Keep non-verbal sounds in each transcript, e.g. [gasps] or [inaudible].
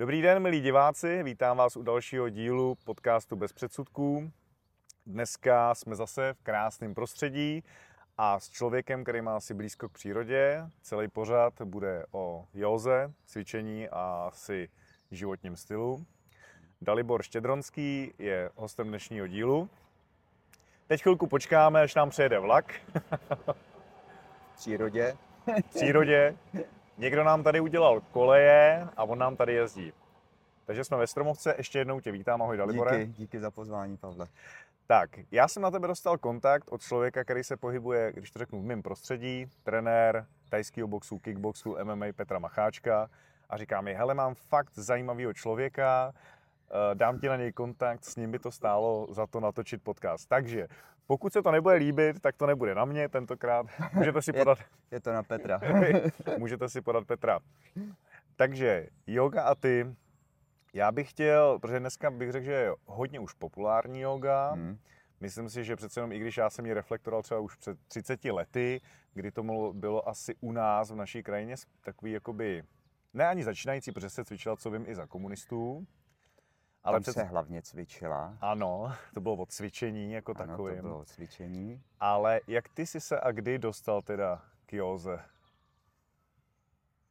Dobrý den, milí diváci, vítám vás u dalšího dílu podcastu Bez předsudků. Dneska jsme zase v krásném prostředí a s člověkem, který má asi blízko k přírodě. Celý pořad bude o józe, cvičení a asi životním stylu. Dalibor Štědronský je hostem dnešního dílu. Teď chvilku počkáme, až nám přejede vlak. v přírodě. v přírodě. Někdo nám tady udělal koleje a on nám tady jezdí. Takže jsme ve Stromovce, ještě jednou tě vítám, ahoj Dalibore. Díky, díky za pozvání, Pavle. Tak, já jsem na tebe dostal kontakt od člověka, který se pohybuje, když to řeknu, v mém prostředí, trenér tajského boxu, kickboxu, MMA Petra Macháčka a říká mi, hele, mám fakt zajímavého člověka, eh, dám ti na něj kontakt, s ním by to stálo za to natočit podcast. Takže pokud se to nebude líbit, tak to nebude na mě tentokrát. [laughs] Můžete si podat... Je, je to na Petra. [laughs] [laughs] Můžete si podat Petra. Takže yoga a ty. Já bych chtěl, protože dneska bych řekl, že je hodně už populární yoga. Hmm. Myslím si, že přece jenom, i když já jsem ji reflektoroval třeba už před 30 lety, kdy to bylo asi u nás v naší krajině takový jakoby, ne ani začínající, protože se cvičila, co vím, i za komunistů, ale Tam před... se hlavně cvičila. Ano, [laughs] to bylo od cvičení jako ano, takovým. to bylo od cvičení. Ale jak ty jsi se a kdy dostal teda k józe?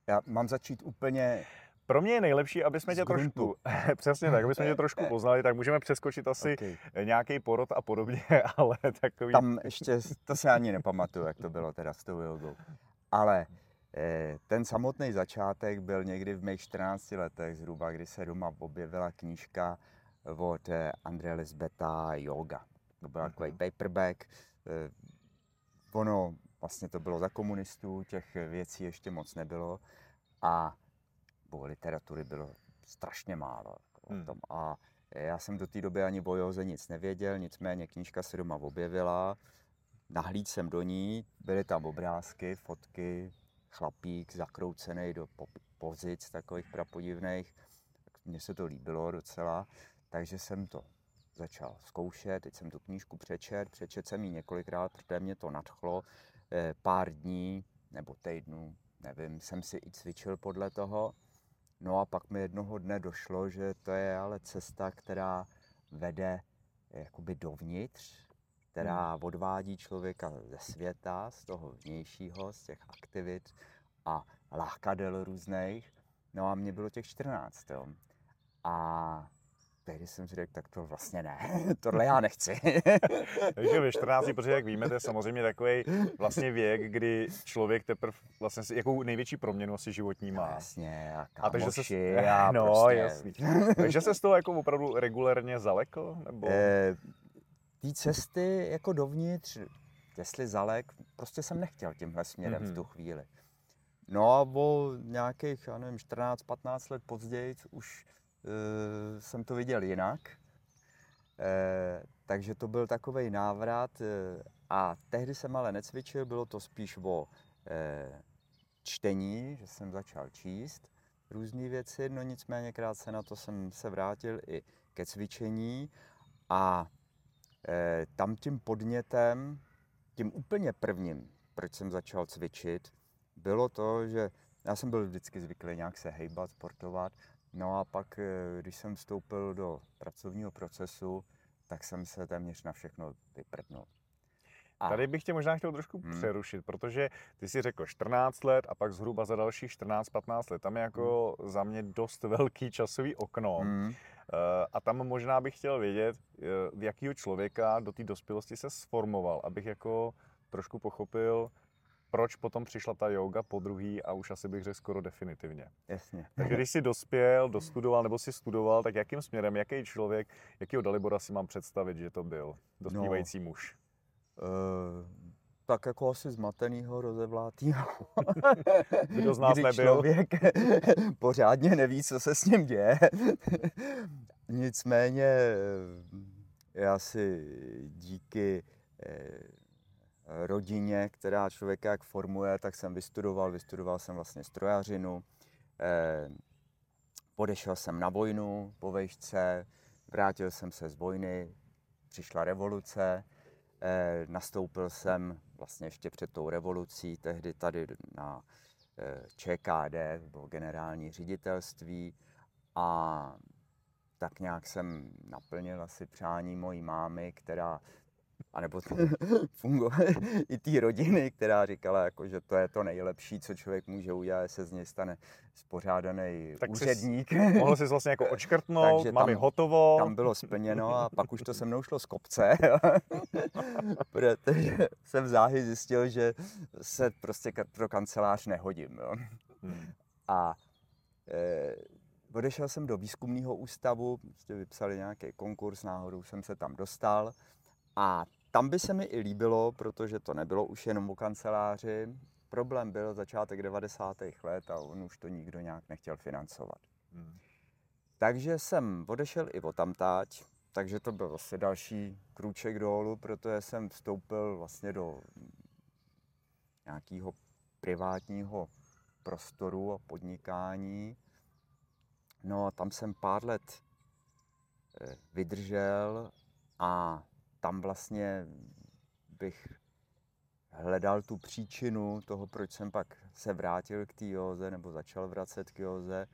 Já mám začít úplně pro mě je nejlepší, aby jsme tě trošku, [laughs] přesně tak, aby jsme tě [laughs] trošku poznali, tak můžeme přeskočit asi okay. nějaký porod a podobně, ale takový... Tam ještě, to se ani nepamatuju, jak to bylo teda s tou jogou. Ale ten samotný začátek byl někdy v mých 14 letech zhruba, kdy se doma objevila knížka od eh, Andrea Lisbeta Yoga. To byl takový mhm. paperback. Eh, ono, vlastně to bylo za komunistů, těch věcí ještě moc nebylo a bo literatury bylo strašně málo. Hmm. Tom. A já jsem do té doby ani o Joze nic nevěděl, nicméně knížka se doma objevila, nahlíd jsem do ní, byly tam obrázky, fotky, chlapík zakroucený do pozic takových prapodivných. Mně se to líbilo docela, takže jsem to začal zkoušet, teď jsem tu knížku přečet, přečet jsem ji několikrát, protože mě to nadchlo. Eh, pár dní nebo týdnů, nevím, jsem si i cvičil podle toho. No a pak mi jednoho dne došlo, že to je ale cesta, která vede jakoby dovnitř, která hmm. odvádí člověka ze světa, z toho vnějšího, z těch aktivit a lákadel různých. No a mě bylo těch 14, jo. A tehdy jsem si řekl, tak to vlastně ne, [laughs] tohle já nechci. [laughs] Takže ve 14, protože jak víme, to je samozřejmě takový vlastně věk, kdy člověk teprve vlastně si, jakou největší proměnu asi životní má. Jasně, a, a takže se, [laughs] a no, prostě... jasný. takže se z toho jako opravdu regulérně zalekl? Nebo... Eh, té cesty jako dovnitř, jestli zalek, prostě jsem nechtěl tímhle směrem mm-hmm. v tu mhm. chvíli. No a o nějakých, já nevím, 14-15 let později už e, jsem to viděl jinak. E, takže to byl takový návrat e, a tehdy jsem ale necvičil, bylo to spíš o e, čtení, že jsem začal číst různé věci, no nicméně krátce na to jsem se vrátil i ke cvičení a tam tím podnětem, tím úplně prvním, proč jsem začal cvičit, bylo to, že já jsem byl vždycky zvyklý nějak se hejbat, sportovat, no a pak, eh, když jsem vstoupil do pracovního procesu, tak jsem se téměř na všechno vyprdnul. A... Tady bych tě možná chtěl trošku hmm. přerušit, protože ty si řekl 14 let a pak zhruba za dalších 14-15 let. Tam je jako hmm. za mě dost velký časový okno. Hmm. Eh, a tam možná bych chtěl vědět, eh, v jakého člověka do té dospělosti se sformoval, abych jako trošku pochopil, proč potom přišla ta yoga po druhý a už asi bych řekl skoro definitivně. Jasně. Takže když jsi dospěl, dostudoval nebo si studoval, tak jakým směrem, jaký člověk, jakýho Dalibora si mám představit, že to byl dospívající no, muž? Uh, tak jako asi zmatenýho, rozevlátýho. [laughs] Kdo z nás Kdy nebyl? člověk [laughs] pořádně neví, co se s ním děje. [laughs] Nicméně eh, já si díky eh, rodině, která člověka jak formuje, tak jsem vystudoval. Vystudoval jsem vlastně strojařinu. Eh, podešel jsem na vojnu po vejšce, vrátil jsem se z vojny, přišla revoluce, nastoupil jsem vlastně ještě před tou revolucí, tehdy tady na eh, ČKD, bylo generální ředitelství. A tak nějak jsem naplnil asi přání mojí mámy, která anebo funguje [laughs] i té rodiny, která říkala, jako, že to je to nejlepší, co člověk může udělat, se z něj stane spořádaný tak úředník. mohl jsi vlastně jako [laughs] očkrtnout, Takže mami tam, hotovo. Tam bylo splněno a pak už to se mnou šlo z kopce, [laughs] protože jsem záhy zjistil, že se prostě pro kancelář nehodím. Jo. Hmm. A e, odešel jsem do výzkumného ústavu, prostě vypsali nějaký konkurs, náhodou jsem se tam dostal a tam by se mi i líbilo, protože to nebylo už jenom o kanceláři. Problém byl začátek 90. let a on už to nikdo nějak nechtěl financovat. Hmm. Takže jsem odešel i o tamtáť, takže to byl vlastně další krůček dolů, protože jsem vstoupil vlastně do nějakého privátního prostoru a podnikání. No a tam jsem pár let eh, vydržel a tam vlastně bych hledal tu příčinu toho, proč jsem pak se vrátil k té józe nebo začal vracet k józe,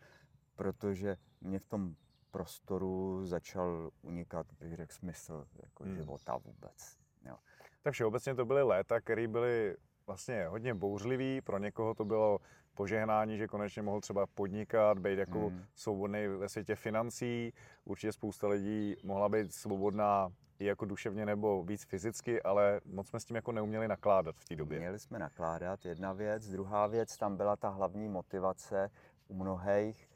protože mě v tom prostoru začal unikat, bych řekl, smysl jako hmm. života vůbec. Jo. Tak všeobecně to byly léta, které byly vlastně hodně bouřlivý, pro někoho to bylo požehnání, že konečně mohl třeba podnikat, být jako hmm. svobodný ve světě financí. Určitě spousta lidí mohla být svobodná i jako duševně nebo víc fyzicky, ale moc jsme s tím jako neuměli nakládat v té době. Měli jsme nakládat, jedna věc. Druhá věc, tam byla ta hlavní motivace u mnohých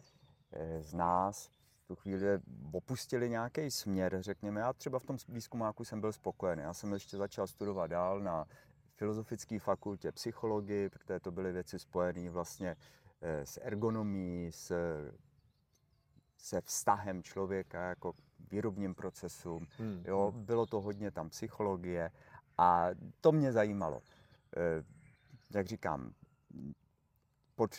eh, z nás, tu chvíli opustili nějaký směr, řekněme. Já třeba v tom výzkumáku jsem byl spokojený. Já jsem ještě začal studovat dál na filozofické fakultě psychologii, protože to byly věci spojené vlastně eh, s ergonomí, s, se vztahem člověka jako výrobním procesům. Hmm. Jo, hmm. bylo to hodně tam psychologie a to mě zajímalo. E, jak říkám, pod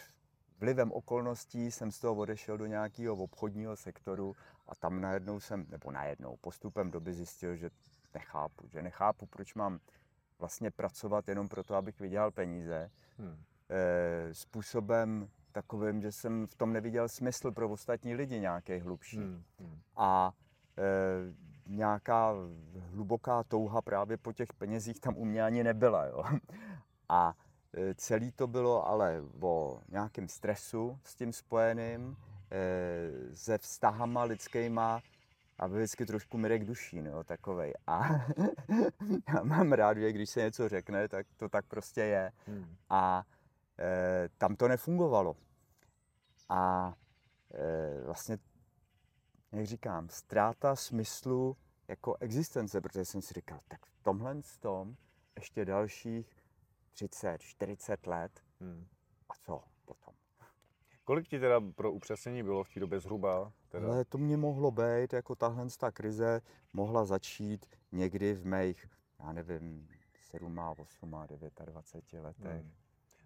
vlivem okolností jsem z toho odešel do nějakého obchodního sektoru a tam najednou jsem, nebo najednou, postupem doby zjistil, že nechápu, že nechápu, proč mám vlastně pracovat jenom proto, abych vydělal peníze. Hmm. E, způsobem takovým, že jsem v tom neviděl smysl pro ostatní lidi nějaký hlubší. Hmm. Hmm. A nějaká hluboká touha právě po těch penězích tam u mě ani nebyla. Jo. A e, celý to bylo ale o nějakém stresu s tím spojeným, e, se vztahama lidskýma a vždycky trošku mirek duší, no, takovej. A [laughs] já mám rád, že když se něco řekne, tak to tak prostě je. Hmm. A e, tam to nefungovalo. A e, vlastně jak říkám, ztráta smyslu jako existence, protože jsem si říkal, tak v tomhle tom ještě dalších 30, 40 let hmm. a co potom? Kolik ti teda pro upřesnění bylo v té době zhruba? Teda? Ale to mě mohlo být, jako tahle ta krize mohla začít někdy v mých, já nevím, 7, 8, 29 letech. Hmm.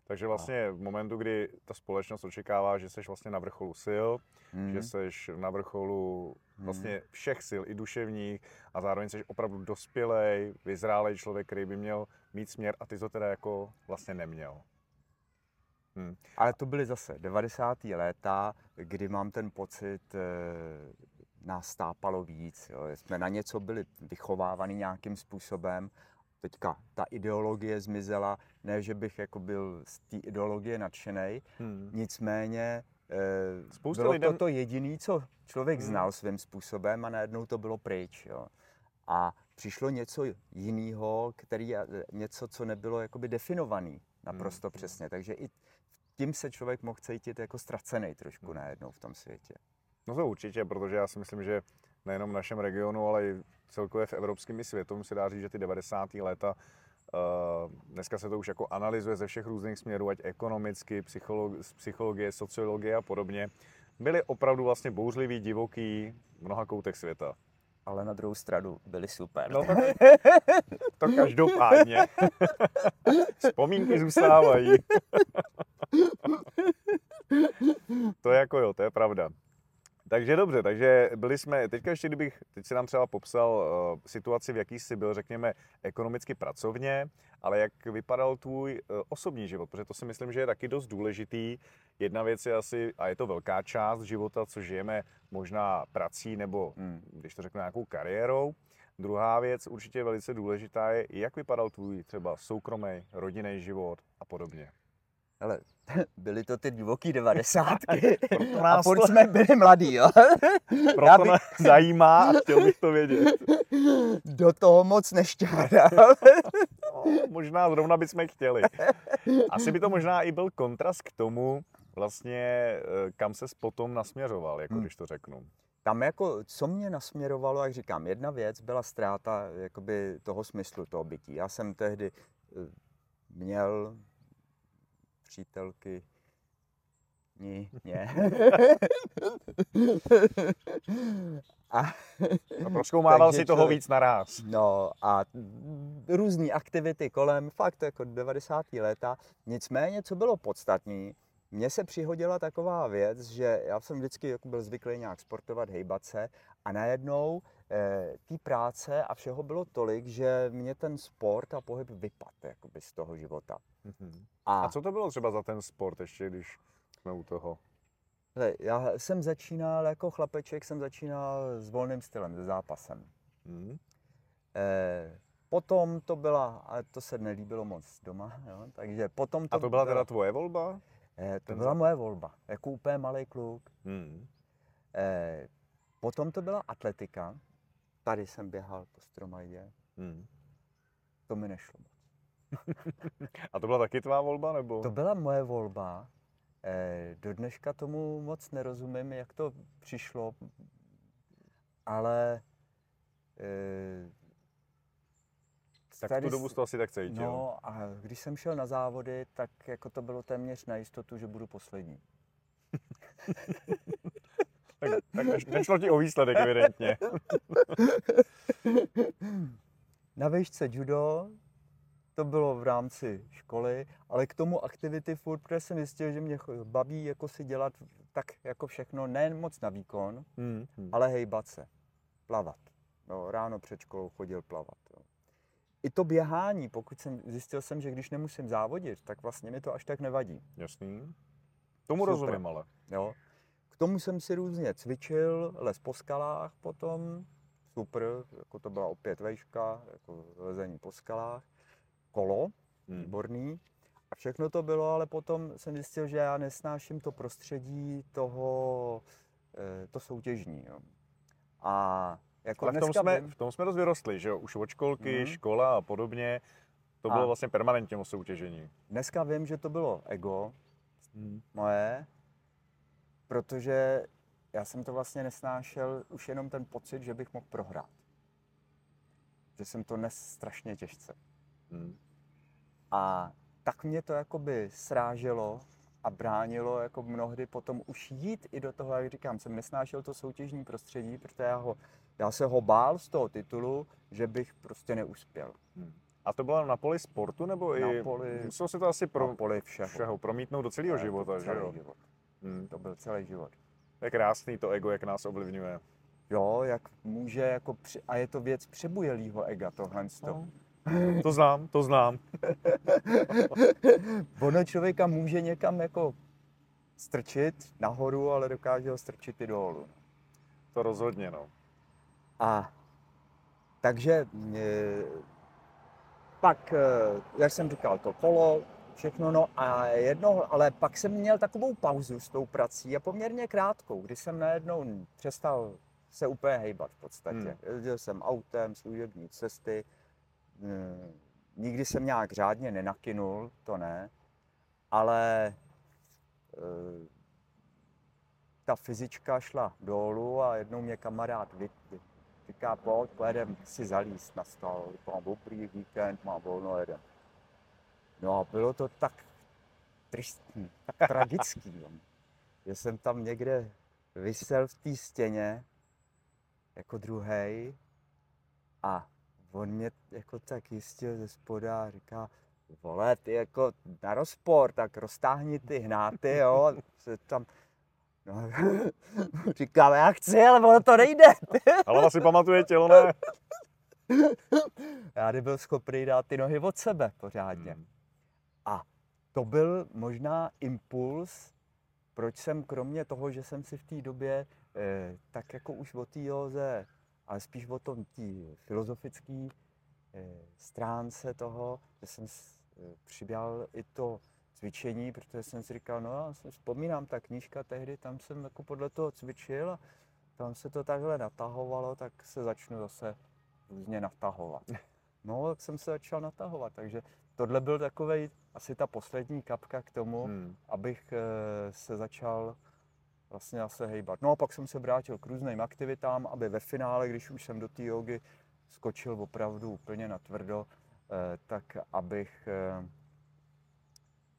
Takže vlastně v momentu, kdy ta společnost očekává, že jsi vlastně na vrcholu sil, mm. že jsi na vrcholu mm. vlastně všech sil, i duševních, a zároveň jsi opravdu dospělej, vyzrálej člověk, který by měl mít směr a ty to teda jako vlastně neměl. Hmm. Ale to byly zase 90. léta, kdy mám ten pocit, e, nás stápalo víc. Jo. Jsme na něco byli vychovávaný nějakým způsobem teďka ta ideologie zmizela, ne, že bych jako byl z té ideologie nadšený, hmm. nicméně e, Spousta bylo lidem... to to jediné, co člověk hmm. znal svým způsobem a najednou to bylo pryč. Jo. A přišlo něco jiného, který něco, co nebylo jakoby definovaný naprosto hmm. přesně. Takže i tím se člověk mohl cítit jako ztracený trošku hmm. najednou v tom světě. No to určitě, protože já si myslím, že nejenom v našem regionu, ale i celkově v evropském i světovém se dá říct, že ty 90. léta dneska se to už jako analyzuje ze všech různých směrů, ať ekonomicky, psychologi- psychologie, sociologie a podobně. Byly opravdu vlastně bouřlivý, divoký v mnoha koutech světa. Ale na druhou stranu byli super. No to, [laughs] to každopádně. Vzpomínky zůstávají. [laughs] to je jako jo, to je pravda. Takže dobře, takže byli jsme, teďka ještě kdybych, teď si nám třeba popsal uh, situaci, v jaký jsi byl, řekněme, ekonomicky pracovně, ale jak vypadal tvůj uh, osobní život, protože to si myslím, že je taky dost důležitý. Jedna věc je asi, a je to velká část života, co žijeme možná prací nebo, hmm. když to řeknu, nějakou kariérou. Druhá věc, určitě velice důležitá, je, jak vypadal tvůj třeba soukromý, rodinný život a podobně. Ale [laughs] byly to ty divoký devadesátky. [laughs] a furt jsme byli mladí, jo. [laughs] Proto bych... zajímá a chtěl bych to vědět. Do toho moc nešťádal. no, možná zrovna bychom chtěli. Asi by to možná i byl kontrast k tomu, vlastně, eh, kam se potom nasměřoval, jako hmm. když to řeknu. Tam jako, co mě nasměrovalo, jak říkám, jedna věc byla ztráta jakoby toho smyslu, toho bytí. Já jsem tehdy eh, měl přítelky. Ní, ne. a, a proskoumával si toho víc naraz. No a různé aktivity kolem, fakt jako 90. léta. Nicméně, co bylo podstatné, mně se přihodila taková věc, že já jsem vždycky jako byl zvyklý nějak sportovat, hejbat se a najednou té práce a všeho bylo tolik, že mě ten sport a pohyb vypad jakoby z toho života. Mm-hmm. A, a co to bylo třeba za ten sport, ještě když jsme u toho? Hele, já jsem začínal jako chlapeček, jsem začínal s volným stylem, se zápasem. Mm. Eh, potom to byla, ale to se nelíbilo moc doma, jo, takže potom to... A to byla teda tvoje volba? Eh, to byla moje volba, jako úplně malý kluk. Mm. Eh, potom to byla atletika, tady jsem běhal po stromajdě. Mm. To mi nešlo moc. [laughs] A to byla taky tvá volba, nebo? To byla moje volba. Eh, do dneška tomu moc nerozumím, jak to přišlo, ale eh, tak tady, tu dobu to asi tak cítil. No a když jsem šel na závody, tak jako to bylo téměř na jistotu, že budu poslední. [laughs] tak, tak nešlo ti o výsledek, evidentně. [laughs] na výšce judo to bylo v rámci školy, ale k tomu aktivity furt, protože jsem zjistil, že mě baví jako si dělat tak jako všechno, nejen moc na výkon, hmm, hmm. ale hejbat se, plavat. No, ráno před školou chodil plavat. Jo. I to běhání, pokud jsem zjistil jsem, že když nemusím závodit, tak vlastně mi to až tak nevadí. Jasný. Tomu Super. rozumím ale. Jo. K tomu jsem si různě cvičil, les po skalách potom, super, jako to byla opět vejška, jako lezení po skalách kolo, hmm. výborný. A všechno to bylo, ale potom jsem zjistil, že já nesnáším to prostředí toho, eh, to soutěžní. Jo. A jako ale v tom, jsme, v tom jsme dost vyrostli, že jo? Už od školky, hmm. škola a podobně. To bylo a vlastně permanentně o soutěžení. Dneska vím, že to bylo ego hmm. moje, protože já jsem to vlastně nesnášel už jenom ten pocit, že bych mohl prohrát. Že jsem to nes strašně těžce. Hmm. A tak mě to jakoby sráželo a bránilo jako mnohdy potom už jít i do toho, jak říkám, jsem nesnášel to soutěžní prostředí, protože já, ho, já se ho bál z toho titulu, že bych prostě neuspěl. Hmm. A to bylo na poli sportu, nebo na i poli, muselo se to asi pro, na poli všeho. všeho promítnout do celého života, že jo? Život. Hmm. To byl celý život. Je krásný to ego, jak nás ovlivňuje. Jo, jak může, jako při, a je to věc přebujelýho ega, tohle. No. To znám, to znám. [laughs] ono člověka může někam jako strčit nahoru, ale dokáže ho strčit i dolů. To rozhodně, no. A takže e, pak, e, jak jsem říkal, to kolo, všechno, no a jedno, ale pak jsem měl takovou pauzu s tou prací a poměrně krátkou, kdy jsem najednou přestal se úplně hejbat v podstatě. Hmm. Jezdil jsem autem, služební cesty, Eh, nikdy jsem nějak řádně nenakynul, to ne, ale e, ta fyzička šla dolů a jednou mě kamarád vy, říká, pojď, pojedem si zalíst na stal. Říkám, dobrý víkend, mám volno, jeden. No a bylo to tak tristní, tak tragický, jo. že jsem tam někde vysel v té stěně jako druhý a on mě jako tak jistil ze spoda a říká, vole, ty jako na rozpor, tak roztáhni ty hnáty, jo, se tam, No, [laughs] říkám, já chci, ale ono to nejde. [laughs] Hlava si pamatuje, tělo ne. já nebyl schopný dát ty nohy od sebe pořádně. Hmm. A to byl možná impuls, proč jsem kromě toho, že jsem si v té době eh, tak jako už o té józe, ale spíš o tom té filozofické eh, stránce toho, že jsem eh, i to cvičení, protože jsem si říkal, no já si vzpomínám, ta knížka tehdy, tam jsem jako podle toho cvičil a tam se to takhle natahovalo, tak se začnu zase různě natahovat. [laughs] No, tak jsem se začal natahovat, takže tohle byl takový asi ta poslední kapka k tomu, Hmm. abych eh, se začal vlastně zase hejbat. No a pak jsem se vrátil k různým aktivitám, aby ve finále, když už jsem do té jogy skočil opravdu úplně na tvrdo, eh, tak abych eh,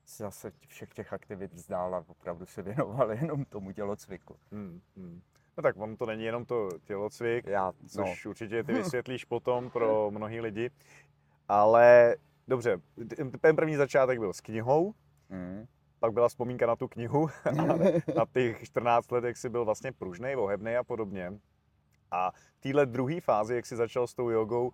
se zase všech těch aktivit vzdál a opravdu se věnoval [laughs] jenom tomu tělocviku. Hmm. Hmm. No tak on to není jenom to tělocvik, Já, no, což určitě ty [laughs] vysvětlíš potom pro [laughs] mnohý lidi. Ale dobře, ten první začátek byl s knihou, mm, pak byla vzpomínka na tu knihu, [laughs] na těch 14 let, jak jsi byl vlastně pružnej, ohebnej a podobně. A v téhle druhé fázi, jak jsi začal s tou jogou,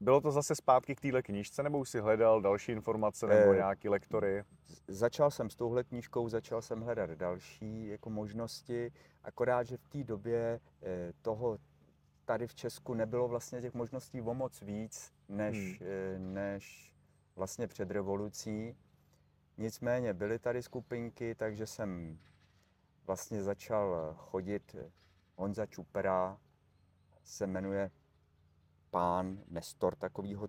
bylo to zase zpátky k téhle knížce, nebo už si hledal další informace nebo Eh, nějaký lektory? začal jsem s touhle knížkou, začal jsem hledat další jako možnosti, akorát, že v té době eh, toho tady v Česku nebylo vlastně těch možností o moc víc, než, eh, než vlastně před revolucí. Nicméně byly tady skupinky, takže jsem vlastně začal chodit. Honza Čupera se jmenuje pán, nestor takového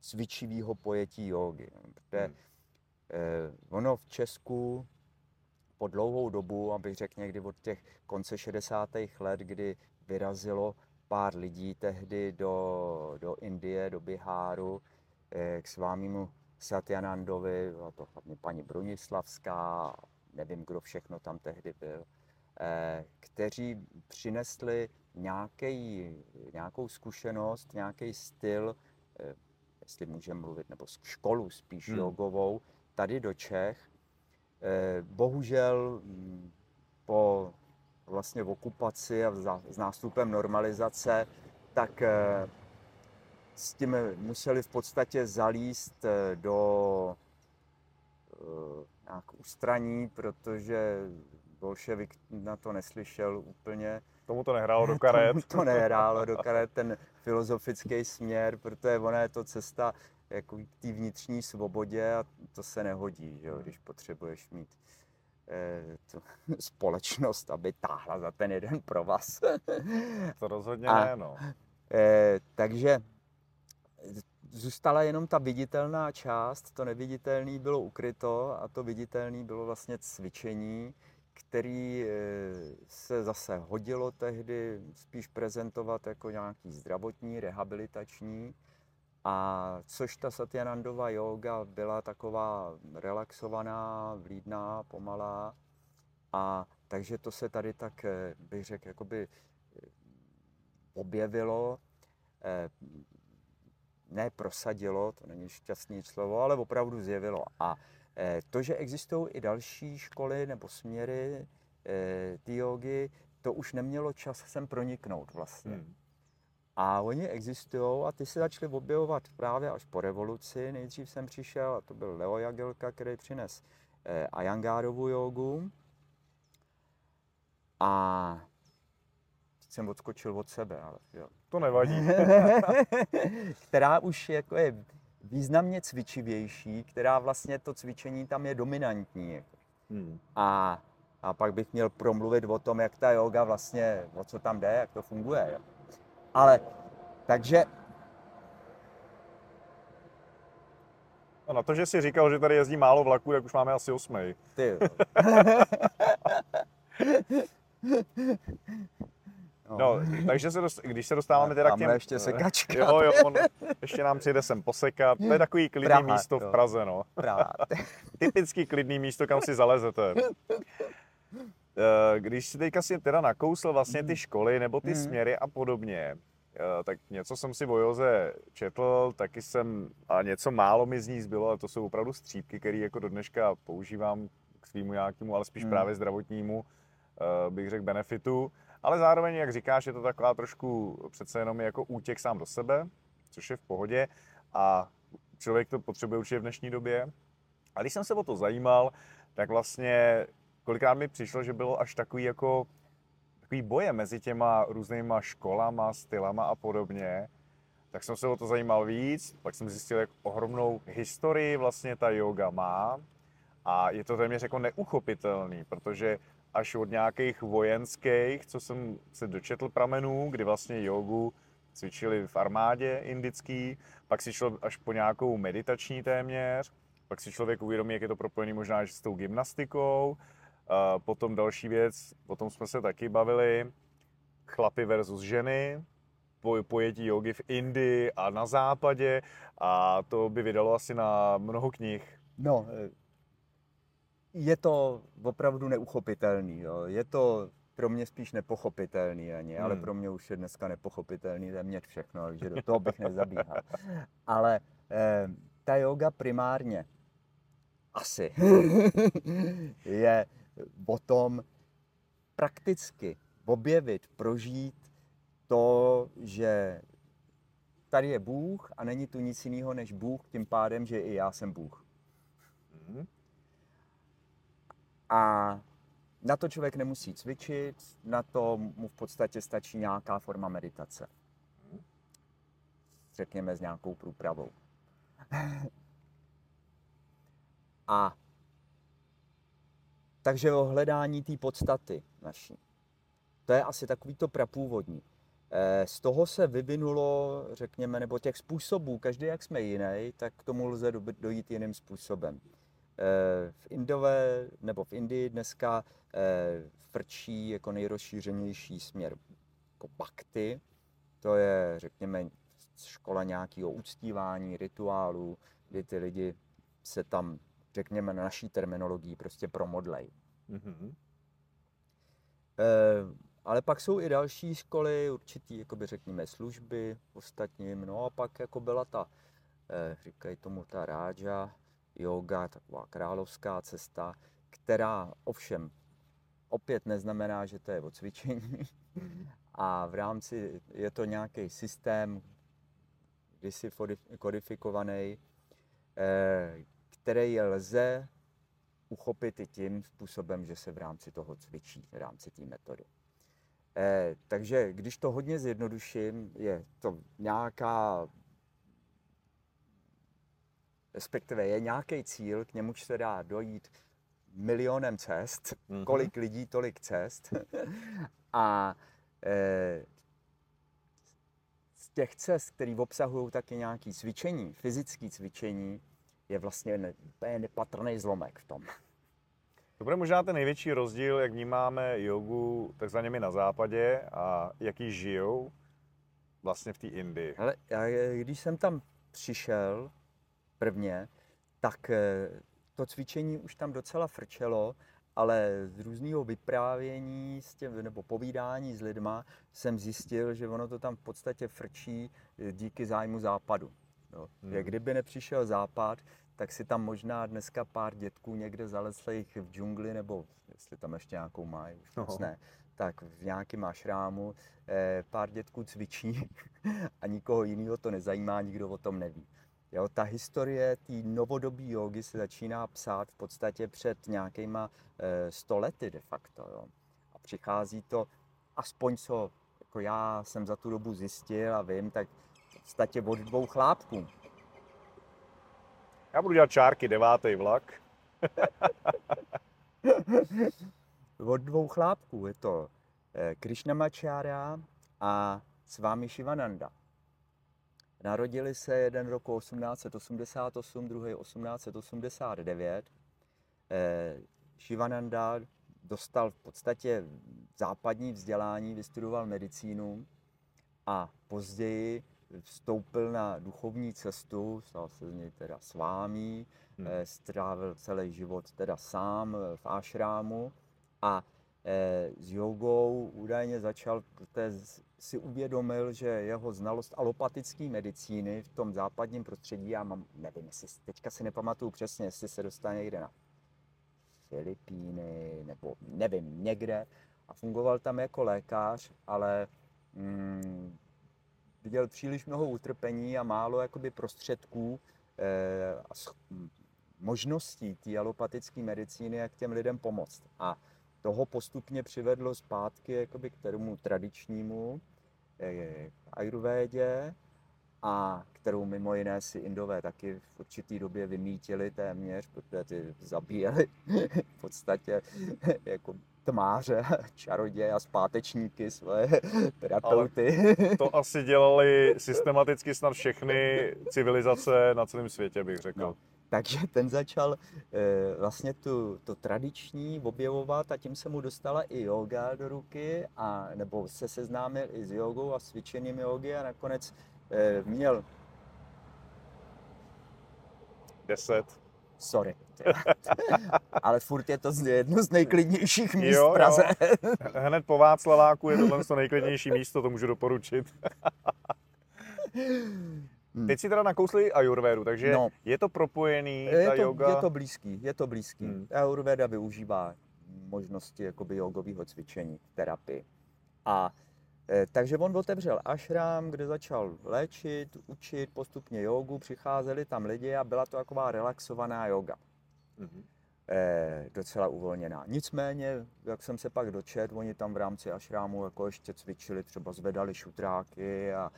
cvičivého pojetí jogy. Protože Hmm. Eh, ono v Česku po dlouhou dobu, abych řekl někdy od těch konce 60. let, kdy vyrazilo pár lidí tehdy do, do Indie, do Biháru, eh, k svámému Satyanandovi, byla to hlavně paní Bronislavská, nevím, kdo všechno tam tehdy byl, eh, kteří přinesli nějaký, nějakou zkušenost, nějaký styl, eh, jestli můžeme mluvit, nebo školu spíš Hmm. jogovou, tady do Čech. Bohužel mm, po vlastně v okupaci a s nástupem normalizace, tak eh, s tím museli v podstatě zalíst eh, do eh, nějak ústraní, protože bolševik na to neslyšel úplně. Tomu to nehrálo do [laughs] karet. Tomu to nehrálo do karet ten filozofický směr, protože ona je to cesta jako k té vnitřní svobodě a to se nehodí, že jo, když potřebuješ mít [laughs] společnost, aby táhla za ten jeden provaz. [laughs] To rozhodně A- ne, no. Eh, takže zůstala jenom ta viditelná část, to neviditelné bylo ukryto a to viditelné bylo vlastně cvičení, který eh, se zase hodilo tehdy spíš prezentovat jako nějaký zdravotní, rehabilitační, a což ta Satyanandova yoga byla taková relaxovaná, vlídná, pomalá. A takže to se tady tak, eh, bych řekl, jakoby eh, objevilo, eh, ne prosadilo, to není šťastné slovo, ale opravdu zjevilo. A to, že existují i další školy nebo směry té jogy, to už nemělo čas sem proniknout vlastně. Hmm. A oni existují a ty se začaly objevovat právě až po revoluci. Nejdřív jsem přišel, a to byl Leo Jagelka, který přines eh, Ayangárovu jogu. A teď jsem odskočil od sebe, ale jo. To nevadí. [laughs] která už jako je významně cvičivější, která vlastně to cvičení tam je dominantní. jako. Hmm. A, a pak bych měl promluvit o tom, jak ta yoga vlastně, o co tam jde, jak to funguje. Jo. Ale takže A na to, že jsi říkal, že tady jezdí málo vlaků, tak už máme asi osmej. ty. [laughs] No, takže se dost, když se dostáváme teda k těm... ještě sekačka. Jo, jo, on ještě nám přijde sem posekat. To je takový klidný Praha, místo v jo. Praze, no. Právě. [laughs] Typický klidný místo, kam si zalezete. Eh, Když si teďka si teda nakousl vlastně ty školy nebo ty Mhm. směry a podobně, eh, tak něco jsem si o Joze četl, taky jsem, a něco málo mi z ní zbylo, ale to jsou opravdu střípky, které jako do dneška používám k svýmu nějakému, ale spíš Mhm. právě zdravotnímu uh, bych řekl, benefitu. Ale zároveň, jak říkáš, je to taková trošku přece jenom jako útěk sám do sebe, což je v pohodě. A člověk to potřebuje určitě v dnešní době. A když jsem se o to zajímal, tak vlastně kolikrát mi přišlo, že bylo až takový jako takový boje mezi těma různýma školama, stylama a podobně. Tak jsem se o to zajímal víc, pak jsem zjistil, jak ohromnou historii vlastně ta yoga má. A je to téměř jako neuchopitelný, protože až od nějakých vojenských, co jsem se dočetl pramenů, kdy vlastně jogu cvičili v armádě indický, pak si šlo až po nějakou meditační téměř, pak si člověk uvědomí, jak je to propojený možná s tou gymnastikou. Potom další věc, o tom jsme se taky bavili, chlapy versus ženy, pojetí jogy v Indii a na západě a to by vydalo asi na mnoho knih. No, je to opravdu neuchopitelný. Jo. Je to pro mě spíš nepochopitelný ani, hmm. ale pro mě už je dneska nepochopitelný téměř všechno, takže do toho bych nezabíhal. [laughs] ale eh, ta yoga primárně asi [laughs] je o tom prakticky objevit, prožít to, že tady je Bůh a není tu nic jiného než Bůh, tím pádem, že i já jsem Bůh. Hmm. A na to člověk nemusí cvičit, na to mu v podstatě stačí nějaká forma meditace. Řekněme s nějakou průpravou. [laughs] A takže o hledání té podstaty naší. To je asi takový to prapůvodní. Eh, z toho se vyvinulo, řekněme, nebo těch způsobů, každý jak jsme jiný, tak k tomu lze dojít jiným způsobem. Eh, v Indové, nebo v Indii dneska eh, frčí jako nejrozšířenější směr jako bakty. To je, řekněme, škola nějakého uctívání, rituálů, kdy ty lidi se tam, řekněme, na naší terminologii prostě promodlej. Mm-hmm. E, ale pak jsou i další školy, určitý, jakoby řekněme, služby ostatním. No a pak jako byla ta, e, říkají tomu ta ráža, yoga, taková královská cesta, která ovšem opět neznamená, že to je o cvičení. [laughs] A v rámci je to nějaký systém, kdysi kodifikovaný, eh, který lze uchopit i tím způsobem, že se v rámci toho cvičí, v rámci té metody. Eh, takže když to hodně zjednoduším, je to nějaká respektive je nějaký cíl, k němuž se dá dojít milionem cest, mm-hmm. kolik lidí, tolik cest. [laughs] a e, z těch cest, které obsahují taky nějaké cvičení, fyzické cvičení, je vlastně ne, nepatrný zlomek v tom. To bude možná ten největší rozdíl, jak vnímáme jogu takzvaně my na západě a jaký žijou vlastně v té Indii. Ale já, když jsem tam přišel, prvně, tak eh, to cvičení už tam docela frčelo, ale z různého vyprávění s těm, nebo povídání s lidma jsem zjistil, že ono to tam v podstatě frčí díky zájmu západu. Jo. Hmm. Že kdyby nepřišel západ, tak si tam možná dneska pár dětků někde zaleslých v džungli, nebo jestli tam ještě nějakou mají, už moc ne, tak v nějakém ašrámu eh, pár dětků cvičí [laughs] a nikoho jiného to nezajímá, nikdo o tom neví. Jo, ta historie té novodobí jogy se začíná psát v podstatě před nějakýma e, stolety de facto. Jo. A přichází to, aspoň co jako já jsem za tu dobu zjistil a vím, tak podstatě od dvou chlápků. Já budu dělat čárky, devátý vlak. [laughs] od dvou chlápků je to eh, Krishnamacharya a s vámi Shivananda. Narodili se jeden roku 1888, druhý 1889. Eh, Shivananda dostal v podstatě západní vzdělání, vystudoval medicínu a později vstoupil na duchovní cestu, stal se z něj teda s vámi, hmm. Eh, strávil celý život teda sám v ášrámu a Eh, s jogou údajně začal, protože si uvědomil, že jeho znalost alopatické medicíny v tom západním prostředí, já mám, nevím, jestli teďka si nepamatuju přesně, jestli se dostane někde na Filipíny nebo nevím, někde a fungoval tam jako lékař, ale mm, viděl příliš mnoho utrpení a málo jakoby prostředků eh, a možností té alopatické medicíny, jak těm lidem pomoct. A toho postupně přivedlo zpátky jakoby k tomu tradičnímu eh, ayurvédě, a kterou mimo jiné si Indové taky v určitý době vymítili téměř, protože ty zabíjeli [laughs] v podstatě jako tmáře, [laughs] čaroděje a zpátečníky svoje [laughs] terapeuty. Ale to asi dělali systematicky snad všechny civilizace na celém světě, bych řekl. No. Takže ten začal e, vlastně tu, to tradiční objevovat a tím se mu dostala i yoga do ruky, a, nebo se seznámil i s jogou a s cvičením jogy a nakonec e, měl... Deset. Sorry. [laughs] Ale furt je to jedno z nejklidnějších míst jo, v Praze. Jo. Hned po Václaváku je tohle to nejklidnější místo, to můžu doporučit. [laughs] Hmm. Teď si teda nakousli ayurvédu, takže no. je to propojený, je ta to, yoga? Je to blízký, je to blízký. Hmm. Ayurveda využívá možnosti jakoby jogového cvičení, terapii. A takže on otevřel ashram, kde začal léčit, učit postupně jogu, přicházeli tam lidi a byla to taková relaxovaná yoga. Hmm. E, docela uvolněná. Nicméně, jak jsem se pak dočet, oni tam v rámci ashramu jako ještě cvičili, třeba zvedali šutráky a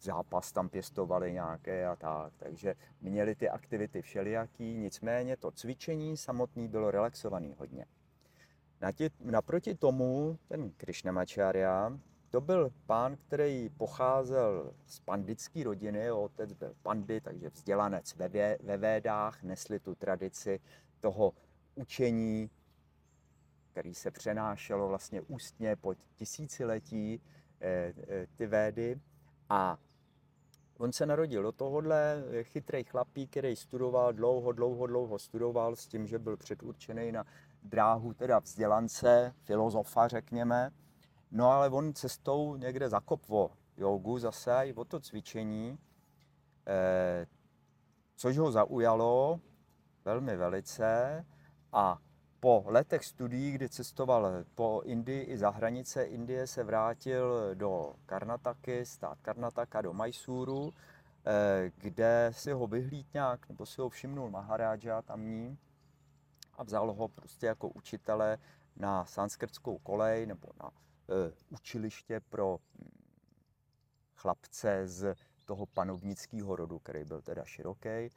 zápas tam pěstovali nějaké a tak. Takže měli ty aktivity všelijaký, nicméně to cvičení samotný bylo relaxovaný hodně. Naproti tomu ten Krishnamacharya, to byl pán, který pocházel z pandické rodiny, jeho otec byl pandit, takže vzdělanec ve, vě, ve védách, nesli tu tradici toho učení, který se přenášelo vlastně ústně po tisíciletí, eh, eh, ty védy. A on se narodil do tohohle, chytrý chlapík, který studoval dlouho, dlouho, dlouho studoval s tím, že byl předurčený na dráhu teda vzdělance, filozofa řekněme. No ale on cestou někde zakopvo jogu zase i o to cvičení, eh, což ho zaujalo velmi velice. A po letech studií, kdy cestoval po Indii i za hranice Indie, se vrátil do Karnataky, stát Karnataka, do Mysuru, eh, kde si ho vyhlídňák, nebo si ho všimnul Maharaja tamní a vzal ho prostě jako učitele na sanskrtskou kolej nebo na učiliště pro hm, chlapce z toho panovnického rodu, který byl teda široký.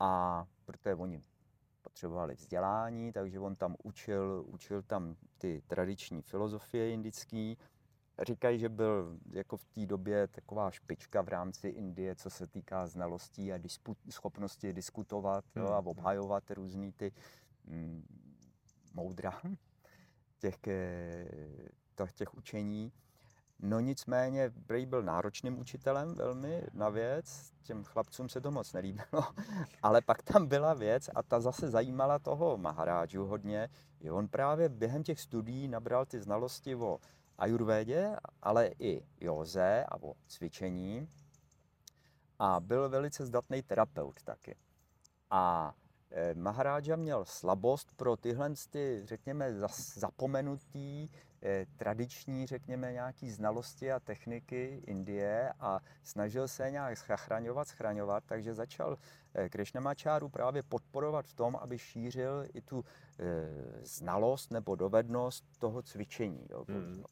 A protože oni potřebovali vzdělání, takže on tam učil, učil tam ty tradiční filozofie indický. Říkají, že byl jako v té době taková špička v rámci Indie, co se týká znalostí a dispu, schopnosti diskutovat jo, a hmm. obhajovat různý ty mm, moudra [laughs] těch, eh, těch učení. No nicméně Bray byl náročným učitelem velmi na věc, těm chlapcům se to moc nelíbilo, [laughs] ale pak tam byla věc a ta zase zajímala toho Maharážu hodně, že on právě během těch studií nabral ty znalosti o ajurvédě, ale i józe a o cvičení a byl velice zdatný terapeut taky. A eh, Maharáža měl slabost pro tyhle, ty, řekněme, zapomenutý tradiční, řekněme, nějaký znalosti a techniky Indie a snažil se nějak zachraňovat, schraňovat, takže začal eh, Krishnamacháru právě podporovat v tom, aby šířil i tu e, znalost nebo dovednost toho cvičení. Jo. Hmm.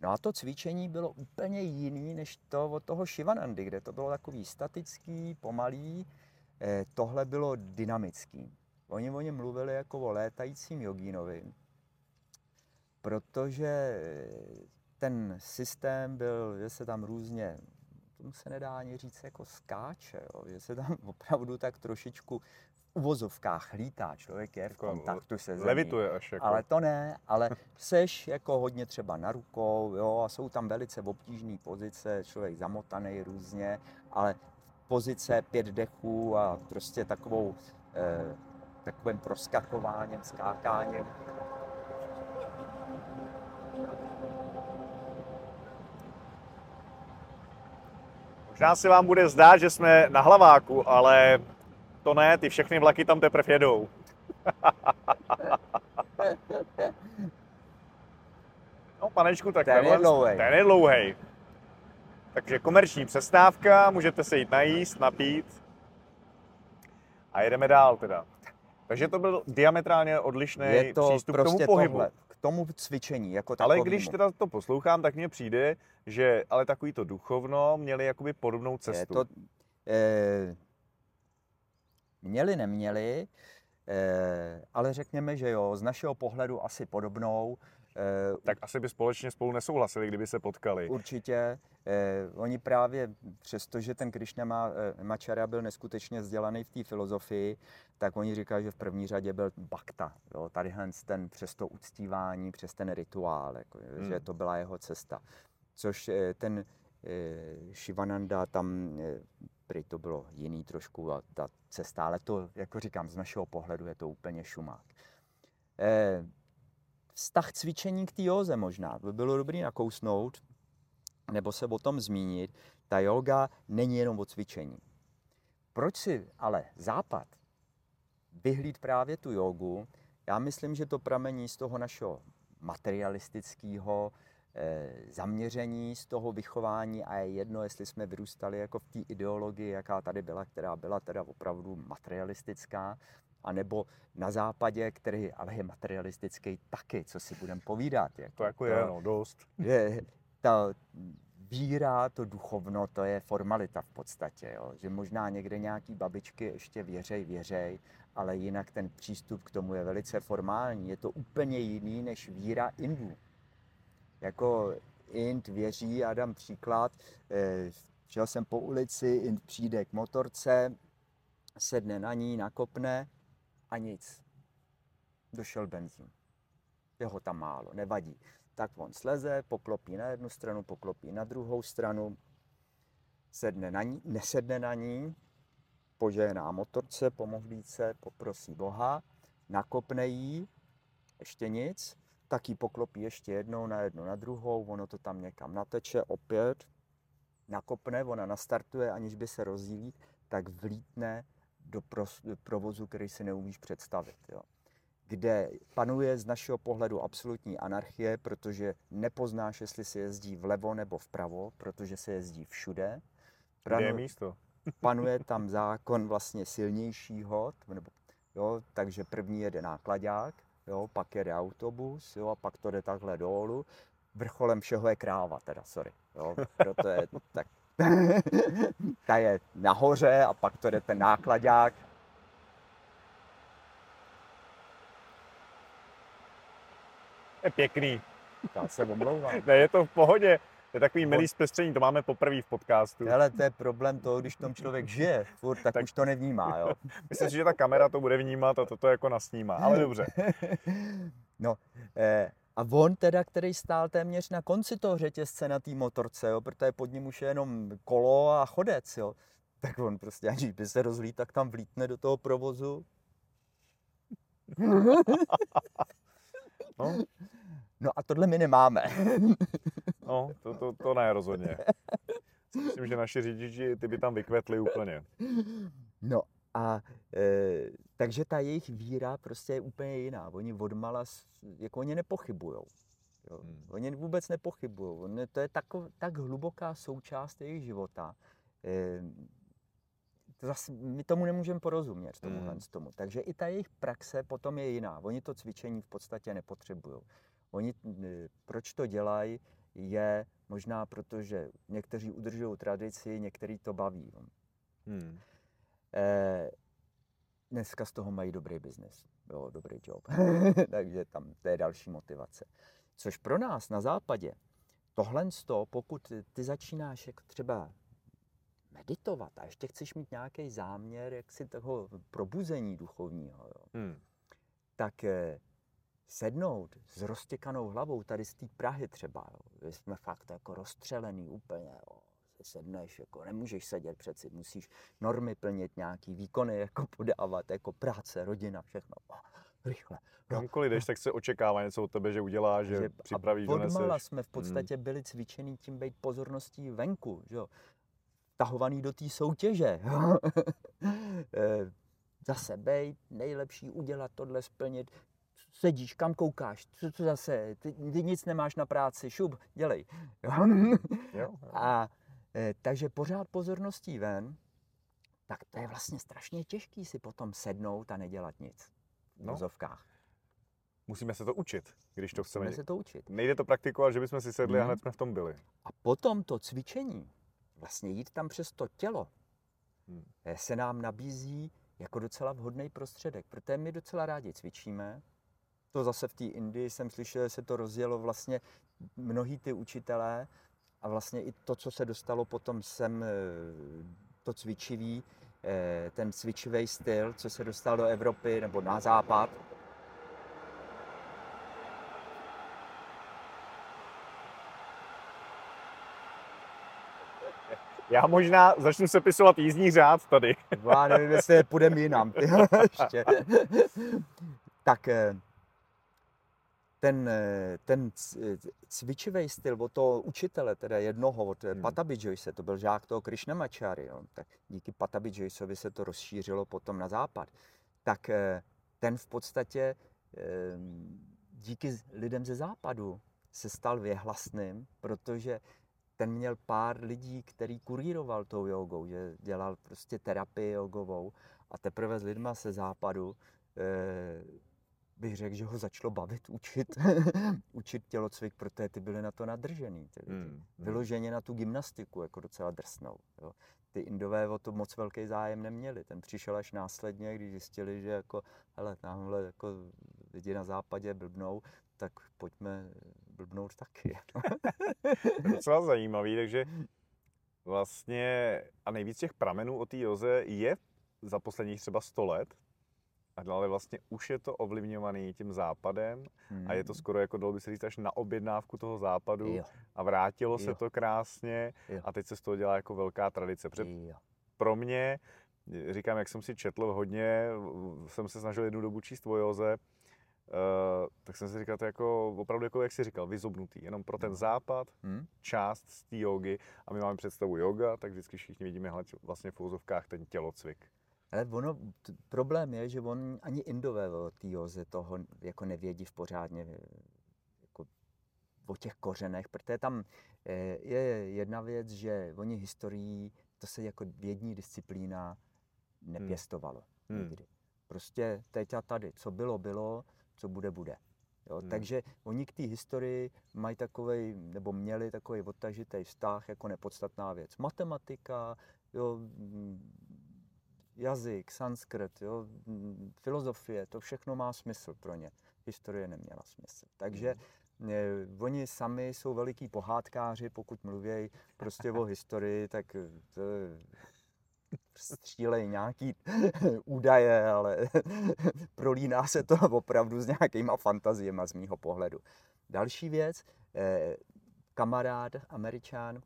No a to cvičení bylo úplně jiný než to od toho Shivanandy, kde to bylo takový statický, pomalý, tohle bylo dynamický. Oni o něm mluvili jako o létajícím jogínovi, protože ten systém byl, že se tam různě, tomu se nedá ani říct jako skáče, jo, že se tam [laughs] opravdu tak trošičku v uvozovkách lítá, člověk je v jako kontaktu se zemí. Levituje až jako. Ale to ne, ale [laughs] seš jako hodně třeba na rukou, jo, a jsou tam velice obtížné pozice, člověk zamotaný různě, ale pozice pět dechů a prostě takovou, eh, takovým proskakováním, skákáním, Možná se vám bude zdát, že jsme na Hlaváku, ale to ne, ty všechny vlaky tam teprve jedou. [laughs] no, panečku, tak ten, tenhle, je ten je dlouhej. Takže komerční přestávka, můžete se jít najíst, napít a jedeme dál teda. Takže to byl diametrálně odlišný přístup prostě k tomu prostě pohybu. Tohle tomu cvičení jako Ale takovému. když teda to poslouchám, tak mně přijde, že ale takový to duchovno měli jakoby podobnou Je cestu. to, eh, měli, neměli, eh, ale řekněme, že jo, z našeho pohledu asi podobnou. Eh, Tak asi by společně spolu nesouhlasili, kdyby se potkali. Určitě. Eh, oni právě, přestože ten Krishnama eh, Mačara byl neskutečně vzdělaný v té filozofii, tak oni říkají, že v první řadě byl bakta. Jo, tady ten přes to uctívání, přes ten rituál, jako, Hmm. že to byla jeho cesta. Což ten Shivananda tam, prý to bylo jiný trošku a ta cesta, ale to, jako říkám, z našeho pohledu je to úplně šumák. Vztah cvičení k té józe možná, by bylo dobrý nakousnout, nebo se o tom zmínit, ta yoga není jenom o cvičení. Proč si ale Západ vyhlíd právě tu jogu? Já myslím, že to pramení z toho našeho materialistického eh, zaměření, z toho vychování a je jedno, jestli jsme vyrůstali jako v té ideologii, jaká tady byla, která byla teda opravdu materialistická, anebo na západě, který ale je materialistický taky, co si budeme povídat. Jako To jako je, no, dost. že ta víra, to duchovno, to je formalita v podstatě. Jo? Že možná někde nějaký babičky ještě věřej, věřej, ale jinak ten přístup k tomu je velice formální. Je to úplně jiný než víra Indů. Jako Ind věří, já dám příklad, eh, šel jsem po ulici, Ind přijde k motorce, sedne na ní, nakopne a nic. Došel benzín. Je ho tam málo, nevadí tak on sleze, poklopí na jednu stranu, poklopí na druhou stranu, sedne na ní, nesedne na ní, požehná motorce, pomodlíce, poprosí Boha, nakopne jí, ještě nic, tak ji poklopí ještě jednou na jednu na druhou, ono to tam někam nateče, opět nakopne, ona nastartuje, aniž by se rozdílí, tak vlítne do provozu, který si neumíš představit. Jo kde panuje z našeho pohledu absolutní anarchie, protože nepoznáš, jestli se jezdí vlevo nebo vpravo, protože se jezdí všude. Kde je místo? [laughs] panuje tam zákon vlastně silnějšího, nebo, jo, takže první jede nákladák, jo, pak jede autobus, jo, a pak to jde takhle dolů. Vrcholem všeho je kráva, teda, sorry. Jo, proto je [laughs] tak, [laughs] ta je nahoře a pak to jde ten nákladák, Je pěkný. já se omlouvám. Ne, je to v pohodě. To je takový milý zpestření, to máme poprvé v podcastu. Ale to je problém toho, když v tom člověk žije, furt, tak, Tak- tak už to nevnímá, jo. [laughs] Myslím si, že ta kamera to bude vnímat a toto jako nasnímá, ale dobře. [laughs] No, eh, a on teda, který stál téměř na konci toho řetězce na té motorce, jo, protože pod ním už je jenom kolo a chodec, jo, tak on prostě, aniž by se rozlít, tak tam vlítne do toho provozu. No, No a tohle my nemáme. no to, to, to ne rozhodně. Myslím, že naši řidiči, ty by tam vykvetli úplně. No a e, takže ta jejich víra prostě je úplně jiná. Oni odmala, jako oni nepochybujou. Jo. Hmm. Oni vůbec nepochybují. To je tako, tak hluboká součást jejich života. E, to zase, my tomu nemůžeme porozumět, tomuhle Hmm. tomu. Takže i ta jejich praxe potom je jiná. Oni to cvičení v podstatě nepotřebují. Oni, e, proč to dělají, je možná proto, že někteří udržují tradici, některý to baví. Hmm. Eh, dneska z toho mají dobrý biznis, jo, dobrý job. [laughs] Takže tam to je další motivace. Což pro nás na západě, tohle z toho, pokud ty začínáš jako třeba meditovat a ještě chceš mít nějaký záměr, jak si toho probuzení duchovního, jo, Hmm. tak eh, sednout s roztěkanou hlavou tady z té Prahy třeba, jo, jsme fakt jako rozstřelený úplně, jo, sedneš, jako nemůžeš sedět přeci, musíš normy plnit, nějaký výkony jako podávat, jako práce, rodina, všechno, rychle. No, Kamkoliv jdeš, tak se očekává něco od tebe, že uděláš, že že- připravíš, doneseš. jsme v podstatě byli cvičený tím být pozorností venku, že jo. Tahovaný do té soutěže. [laughs] Eh, Zase bejt, nejlepší udělat tohle, splnit. sedíš, kam koukáš, co to zase, ty, ty nic nemáš na práci, šup, dělej. Jo? [laughs] Jo, jo. A takže pořád pozorností ven, tak to je vlastně strašně těžký si potom sednout a nedělat nic. V No. vozovkách. Musíme se to učit, když to chceme. Musíme se to učit. Nejde to praktikovat, že bychom si sedli a Mhm. hned jsme v tom byli. A potom to cvičení, vlastně jít tam přes to tělo, eh, se nám nabízí jako docela vhodný prostředek, protože my docela rádi cvičíme. To zase v té Indii jsem slyšel, že se to rozjelo vlastně mnohý ty učitelé a vlastně i to, co se dostalo potom sem, eh, to cvičivý, eh, ten cvičivý styl, co se dostal do Evropy nebo na západ, [laughs] Já možná začnu sepisovat jízdní řád tady. Já nevím, jestli půjdeme jinam. ještě. [laughs] tak eh, ten, eh, ten cvičivý styl od toho učitele, teda jednoho, od Hmm. hmm. Patabi Joyce, to byl žák toho Krishnamacháry, jo, tak díky Patabi Joyceovi se to rozšířilo potom na západ. Tak eh, ten v podstatě eh, díky lidem ze západu se stal věhlasným, protože ten měl pár lidí, který kuríroval tou jogou, že dělal prostě terapii jogovou a teprve s lidma ze západu eh, bych řekl, že ho začalo bavit [laughs] učit, učit tělocvik, protože ty byly na to nadržený. Ty, Hmm, ty, hmm. vyloženě na tu gymnastiku, jako docela drsnou. Jo. Ty Indové o to moc velký zájem neměli. Ten přišel až následně, když zjistili, že jako, hele, tamhle jako lidi na západě blbnou, tak pojďme blbnout taky. [laughs] To je docela zajímavý, takže vlastně a nejvíc těch pramenů o té joze je za posledních třeba 100 let, ale vlastně už je to ovlivňovaný tím západem a je to skoro jako dalo by se říct až na objednávku toho západu Hmm. Jo, a vrátilo se Jo. to krásně Jo. a teď se z toho dělá jako velká tradice. Před, jo. pro mě, říkám, jak jsem si četl hodně, jsem se snažil jednu dobu číst o joze, Uh, tak jsem si říkal, to jako opravdu, jako jak jsi říkal, vyzobnutý, jenom pro ten západ, Hm? část z té jogy a my máme představu yoga, tak vždycky všichni vidíme hle, vlastně v úzovkách ten tělocvik. Ale ono, t- problém je, že on ani Indové o té toho jako nevědí v pořádně eh, jako o těch kořenech, protože tam eh, je jedna věc, že oni historií, to se jako vědní disciplína nepěstovalo Hmm. nikdy. Prostě teď a tady, co bylo, bylo, co bude, bude. Jo, Hmm. Takže oni k té historii mají takový, nebo měli takový odtažitý vztah jako nepodstatná věc. Matematika, jo, jazyk, sanskrt, jo, filozofie, to všechno má smysl pro ně. Historie neměla smysl. Takže eh, oni sami jsou veliký pohádkáři, pokud mluví prostě o historii, tak to střílej nějaký [laughs] údaje, ale [laughs] prolíná se to opravdu s nějakýma fantaziema z mýho pohledu. Další věc, eh, kamarád, američan,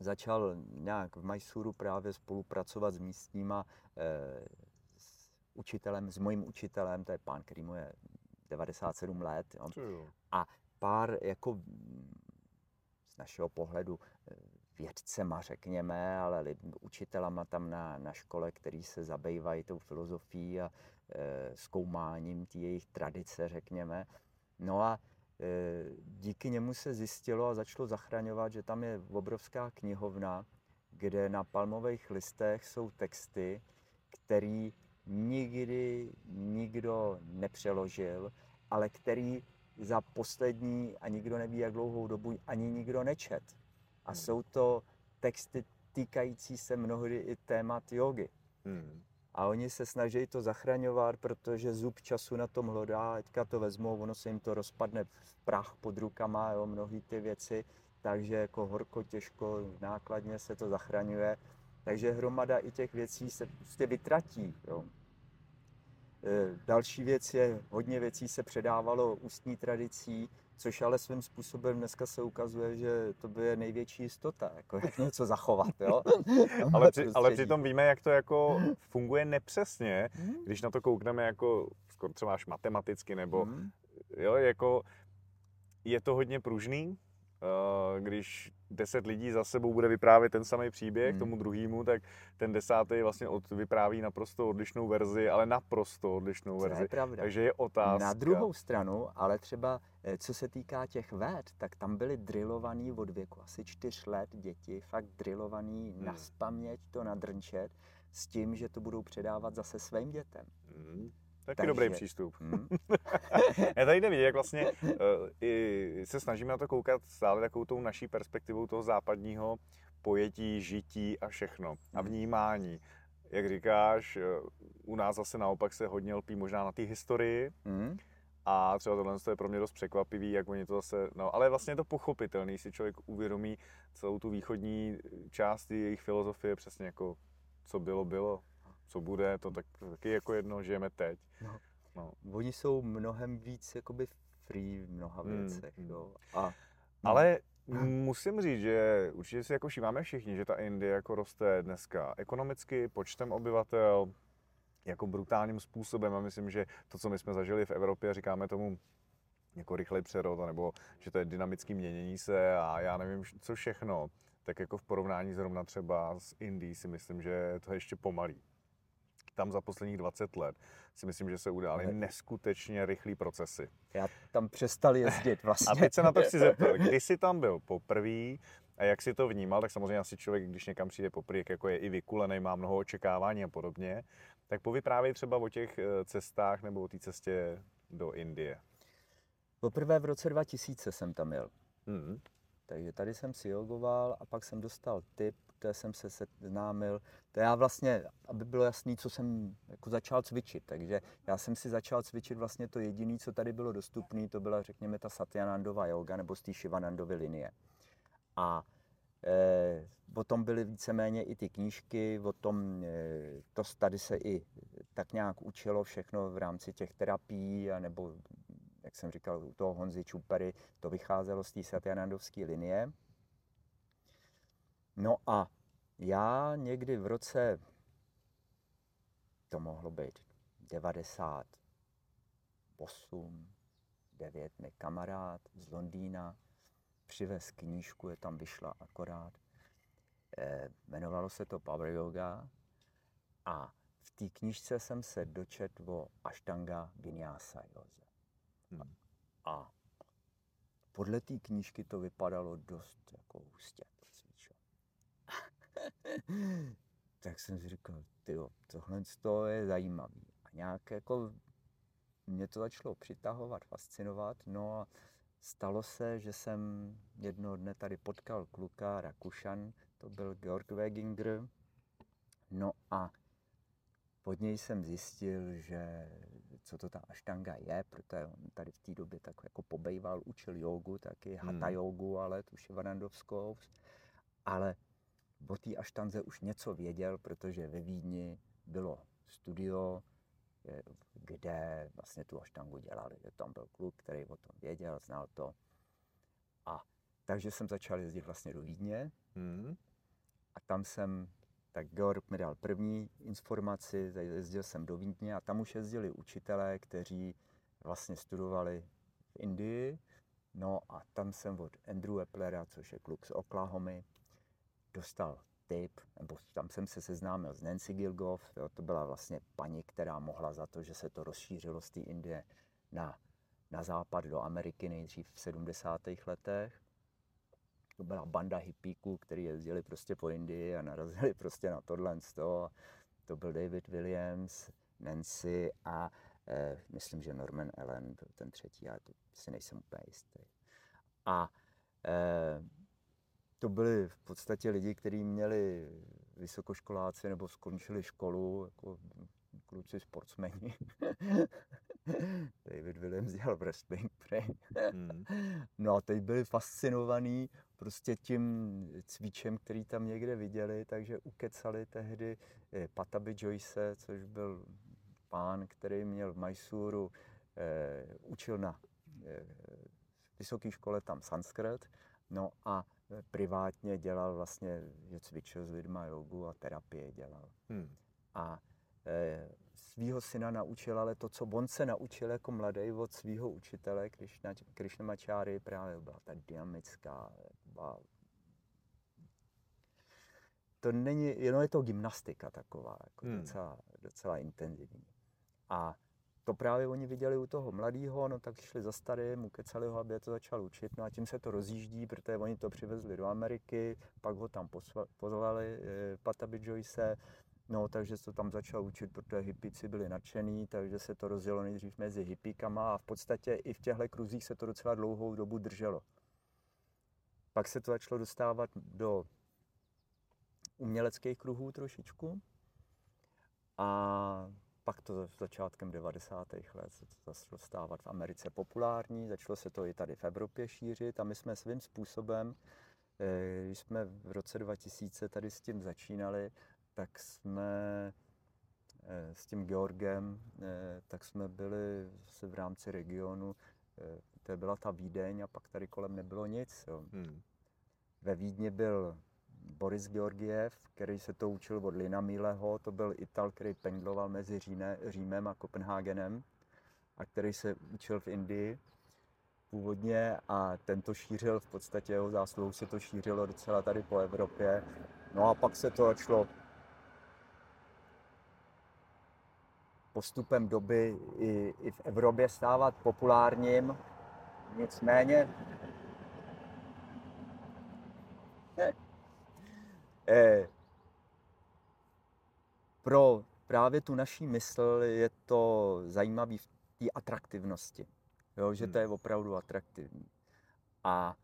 začal nějak v Mysuru právě spolupracovat s místníma, eh, s učitelem, s mojím učitelem, to je pán, který mu je 97 let, jo. Jo? pár jako z našeho pohledu eh, vědcema, řekněme, ale lid, učitelama tam na, na škole, který se zabývají tou filozofií a e, zkoumáním té jejich tradice, řekněme. No a díky němu se zjistilo a začalo zachraňovat, že tam je obrovská knihovna, kde na palmových listech jsou texty, který nikdy nikdo nepřeložil, ale který za poslední a nikdo neví, jak dlouhou dobu ani nikdo nečet. A Hmm. jsou to texty týkající se mnohdy i témat jogy. Hmm. A oni se snaží to zachraňovat, protože zub času na tom hlodá, teďka to vezmou, ono se jim to rozpadne v prach pod rukama, jo, mnohý ty věci, takže jako horko, těžko, nákladně se to zachraňuje. Takže hromada i těch věcí se prostě vytratí. Jo. E, Další věc je, hodně věcí se předávalo ústní tradicí, což ale svým způsobem dneska se ukazuje, že to by je největší jistota, jako jak něco zachovat. Jo? [laughs] Ale, [laughs] při, ale přitom víme, jak to jako funguje nepřesně, Hmm. když na to koukneme jako skoro třeba až matematicky, nebo Hmm. jo, jako je to hodně pružný když deset lidí za sebou bude vyprávět ten samý příběh hmm. tomu druhému, tak ten desátý vlastně od, vypráví naprosto odlišnou verzi, ale naprosto odlišnou verzi. je pravda. Takže je otázka. Na druhou stranu, ale třeba eh, co se týká těch ved, tak tam byly drillovaný od věku asi čtyř let děti, fakt drillovaný hmm. na spaměť to nadrnčet s tím, že to budou předávat zase svým dětem. Hmm. Taky Takže, dobrý přístup. Hmm. [laughs] Já tady jde vidět, jak vlastně uh, i se snažíme na to koukat stále takovou tou naší perspektivou toho západního pojetí, žití a všechno. A hmm. vnímání. Jak říkáš, eh, u nás zase naopak se hodně lpí možná na té historii. Hmm. A třeba tohle je pro mě dost překvapivý, jak oni to zase, no, ale vlastně je to pochopitelný, si člověk uvědomí celou tu východní část jejich filozofie, přesně jako co bylo, bylo co bude, to tak, taky jako jedno, žijeme teď. No. No. Oni jsou mnohem víc jakoby free v mnoha hmm, věcech. Hmm. Jo. A, no. Ale musím říct, že určitě si jako všímáme všichni, že ta Indie jako roste dneska ekonomicky, počtem obyvatel, jako brutálním způsobem a myslím, že to, co my jsme zažili v Evropě, říkáme tomu jako rychlej přerod, nebo že to je dynamické měnění se a já nevím, co všechno, tak jako v porovnání zrovna třeba s Indií si myslím, že to je ještě pomalý tam za posledních 20 let si myslím, že se udály neskutečně rychlé procesy. Já tam přestal jezdit [laughs] vlastně. A teď se na to chci zeptat, [laughs] kdy jsi tam byl poprvé a jak si to vnímal, tak samozřejmě asi člověk, když někam přijde poprvé, jako je i vykulený, má mnoho očekávání a podobně, tak povyprávěj třeba o těch eh, cestách nebo o té cestě do Indie. Poprvé v roce 2000 jsem tam jel. Mm-hmm. Takže tady jsem si jogoval a pak jsem dostal tip té jsem se seznámil. To já vlastně, aby bylo jasný, co jsem jako začal cvičit. Takže já jsem si začal cvičit vlastně to jediné, co tady bylo dostupné, to byla řekněme ta Satyanandova yoga nebo z té Shivanandovy linie. A e, o tom byly víceméně i ty knížky, o tom, e, to tady se i tak nějak učilo všechno v rámci těch terapií, nebo jak jsem říkal, u toho Honzy Čupery, to vycházelo z té Satyanandovské linie. No a já někdy v roce, to mohlo být 98, 9, mi kamarád z Londýna přivez knížku, je tam vyšla akorát. E, jmenovalo se to Power Yoga a v té knížce jsem se dočet o Ashtanga Vinyasa Yoze. Hmm. A podle té knížky to vypadalo dost jako hustě. [laughs] tak jsem si říkal, tyjo, tohle je zajímavý. A nějak jako mě to začalo přitahovat, fascinovat. No a stalo se, že jsem jednoho dne tady potkal kluka Rakušan, to byl Georg Weginger. No a pod něj jsem zjistil, že co to ta aštanga je, protože on tady v té době tak jako pobejval, učil jogu, taky hatha hmm. jogu, ale tu šivanandovskou. Ale o té aštanze už něco věděl, protože ve Vídni bylo studio, kde vlastně tu aštangu dělali. Tam byl kluk, který o tom věděl, znal to. A takže jsem začal jezdit vlastně do Vídně hmm. a tam jsem, tak Georg mi dal první informaci, jezdil jsem do Vídně a tam už jezdili učitelé, kteří vlastně studovali v Indii. No a tam jsem od Andrew Eplera, což je kluk z Oklahomy, dostal tip, nebo tam jsem se seznámil s Nancy Gilgoff, jo, to byla vlastně paní, která mohla za to, že se to rozšířilo z té Indie na, na západ do Ameriky nejdřív v 70. letech. To byla banda hippíků, kteří jezdili prostě po Indii a narazili prostě na tohle toho. To byl David Williams, Nancy a eh, myslím, že Norman Allen byl ten třetí, já to si nejsem úplně jistý. A eh, to byli v podstatě lidi, kteří měli vysokoškoláci nebo skončili školu, jako kluci sportsmeni. [laughs] David Williams dělal wrestling [laughs] hmm. No a teď byli fascinovaní prostě tím cvičem, který tam někde viděli, takže ukecali tehdy eh, Patabi Joyce, což byl pán, který měl v Mysuru, eh, učil na eh, vysoké škole tam sanskrt, no a privátně dělal vlastně, že cvičil s lidma jogu a terapie dělal. Hmm. A e, svého syna naučil, ale to, co on se naučil jako mladý od svého učitele, Krišna, Krišnamačáry, právě byla ta dynamická, byla to není, jenom je to gymnastika taková, jako hmm. docela, docela intenzivní. A to právě oni viděli u toho mladého, no tak šli za starým, ukecali ho, aby je to začal učit, no a tím se to rozjíždí, protože oni to přivezli do Ameriky, pak ho tam pozvali, eh, Patabi Joyce, no takže se to tam začal učit, protože hippici byli nadšený, takže se to rozjelo nejdřív mezi hippíkama a v podstatě i v těchto kruzích se to docela dlouhou dobu drželo. Pak se to začalo dostávat do uměleckých kruhů trošičku. A pak to začátkem 90. let se to začalo stávat v Americe populární, začalo se to i tady v Evropě šířit a my jsme svým způsobem, eh, když jsme v roce 2000 tady s tím začínali, tak jsme eh, s tím Georgem, eh, tak jsme byli se v rámci regionu, to byla ta Vídeň a pak tady kolem nebylo nic. Jo. Hmm. Ve Vídni byl Boris Georgiev, který se to učil od Lina Míleho, to byl Ital, který pendloval mezi Říne, Římem a Kopenhagenem a který se učil v Indii původně a tento šířil v podstatě jeho zásluhou se to šířilo docela tady po Evropě. No a pak se to začalo postupem doby i, i v Evropě stávat populárním. Nicméně Eh, pro právě tu naší mysl je to zajímavé v té atraktivnosti. Jo, že hmm. to je opravdu atraktivní. A,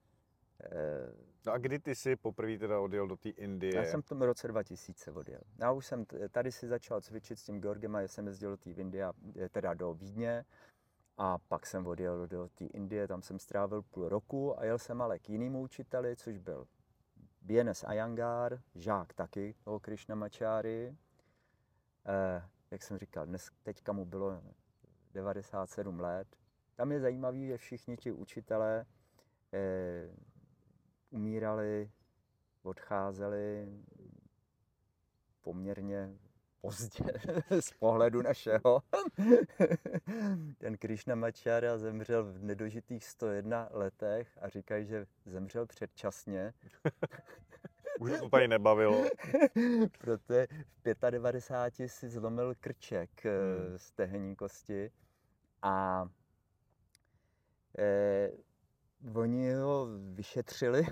eh, no a kdy ty jsi poprvé teda odjel do té Indie? Já jsem v tom roce 2000 odjel. Já už jsem tady si začal cvičit s tím Georgem a já jsem jezdil do té Indie, teda do Vídně. A pak jsem odjel do té Indie, tam jsem strávil půl roku a jel jsem ale k jinému učiteli, což byl BNS Ayangar, žák taky toho Krishna Machary. Eh, jak jsem říkal, dnes, teďka mu bylo 97 let. Tam je zajímavé, že všichni ti učitelé eh, umírali, odcházeli poměrně pozdě [laughs] z pohledu našeho. [laughs] Ten Krishna Machara zemřel v nedožitých 101 letech a říkají, že zemřel předčasně. [laughs] Už to tady nebavilo. Protože v 95 si zlomil krček eh, hmm. z tehenní kosti a eh, oni ho vyšetřili,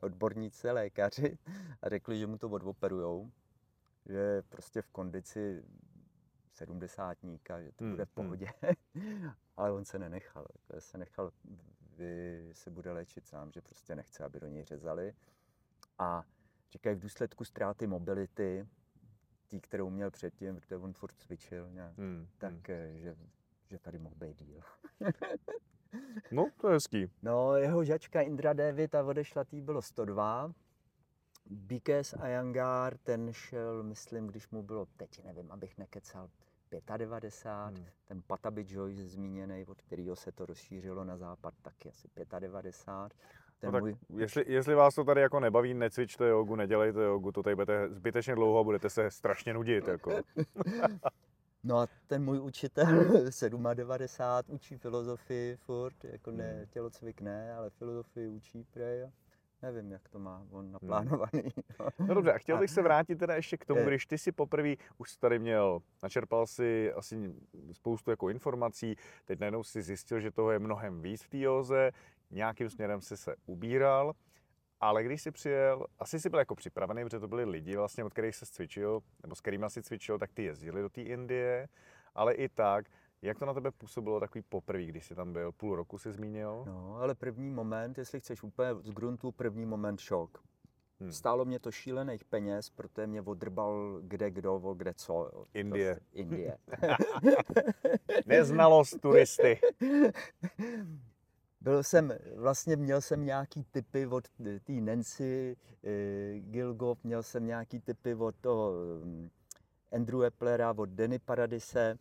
odborníci, lékaři, a řekli, že mu to odoperujou že prostě v kondici sedmdesátníka, že to bude v hmm, hmm. pohodě. [laughs] Ale on se nenechal. Se nechal, vy se bude léčit sám, že prostě nechce, aby do něj řezali. A říkají v důsledku ztráty mobility, tý, kterou měl předtím, protože on furt cvičil nějak, hmm, tak hmm. Že, že tady mohl být díl. no, to je hezký. No, jeho žačka Indra Devi, ta odešla, tý bylo 102 Bikes Ayangar, ten šel, myslím, když mu bylo teď, nevím, abych nekecal, 95, hmm. ten Patabi Joyce zmíněný, od kterého se to rozšířilo na západ, taky asi 95. Ten no tak můj... jestli, jestli vás to tady jako nebaví, necvičte jogu, nedělejte jogu, to tady budete zbytečně dlouho a budete se strašně nudit. Jako. [laughs] no a ten můj učitel [laughs] 97 učí filozofii furt, jako ne, hmm. tělocvik ne, ale filozofii učí prej nevím, jak to má on hmm. naplánovaný. No dobře, a chtěl bych se vrátit teda ještě k tomu, když ty si poprvé už tady měl, načerpal si asi spoustu jako informací, teď najednou si zjistil, že toho je mnohem víc v té józe, nějakým směrem si se ubíral, ale když jsi přijel, asi jsi byl jako připravený, protože to byli lidi vlastně, od kterých se cvičil, nebo s kterými si cvičil, tak ty jezdili do té Indie, ale i tak, jak to na tebe působilo takový poprvé, když jsi tam byl? Půl roku si zmínil? No, ale první moment, jestli chceš úplně z gruntu, první moment šok. Hmm. Stálo mě to šílených peněz, protože mě odrbal kde kdo, kde co. Indie. Prostě Indie. [laughs] Neznalost turisty. Byl jsem, vlastně měl jsem nějaký typy od té Nancy eh, Gilgov, měl jsem nějaký typy od toho hm, Andrew Eplera, od Denny Paradise,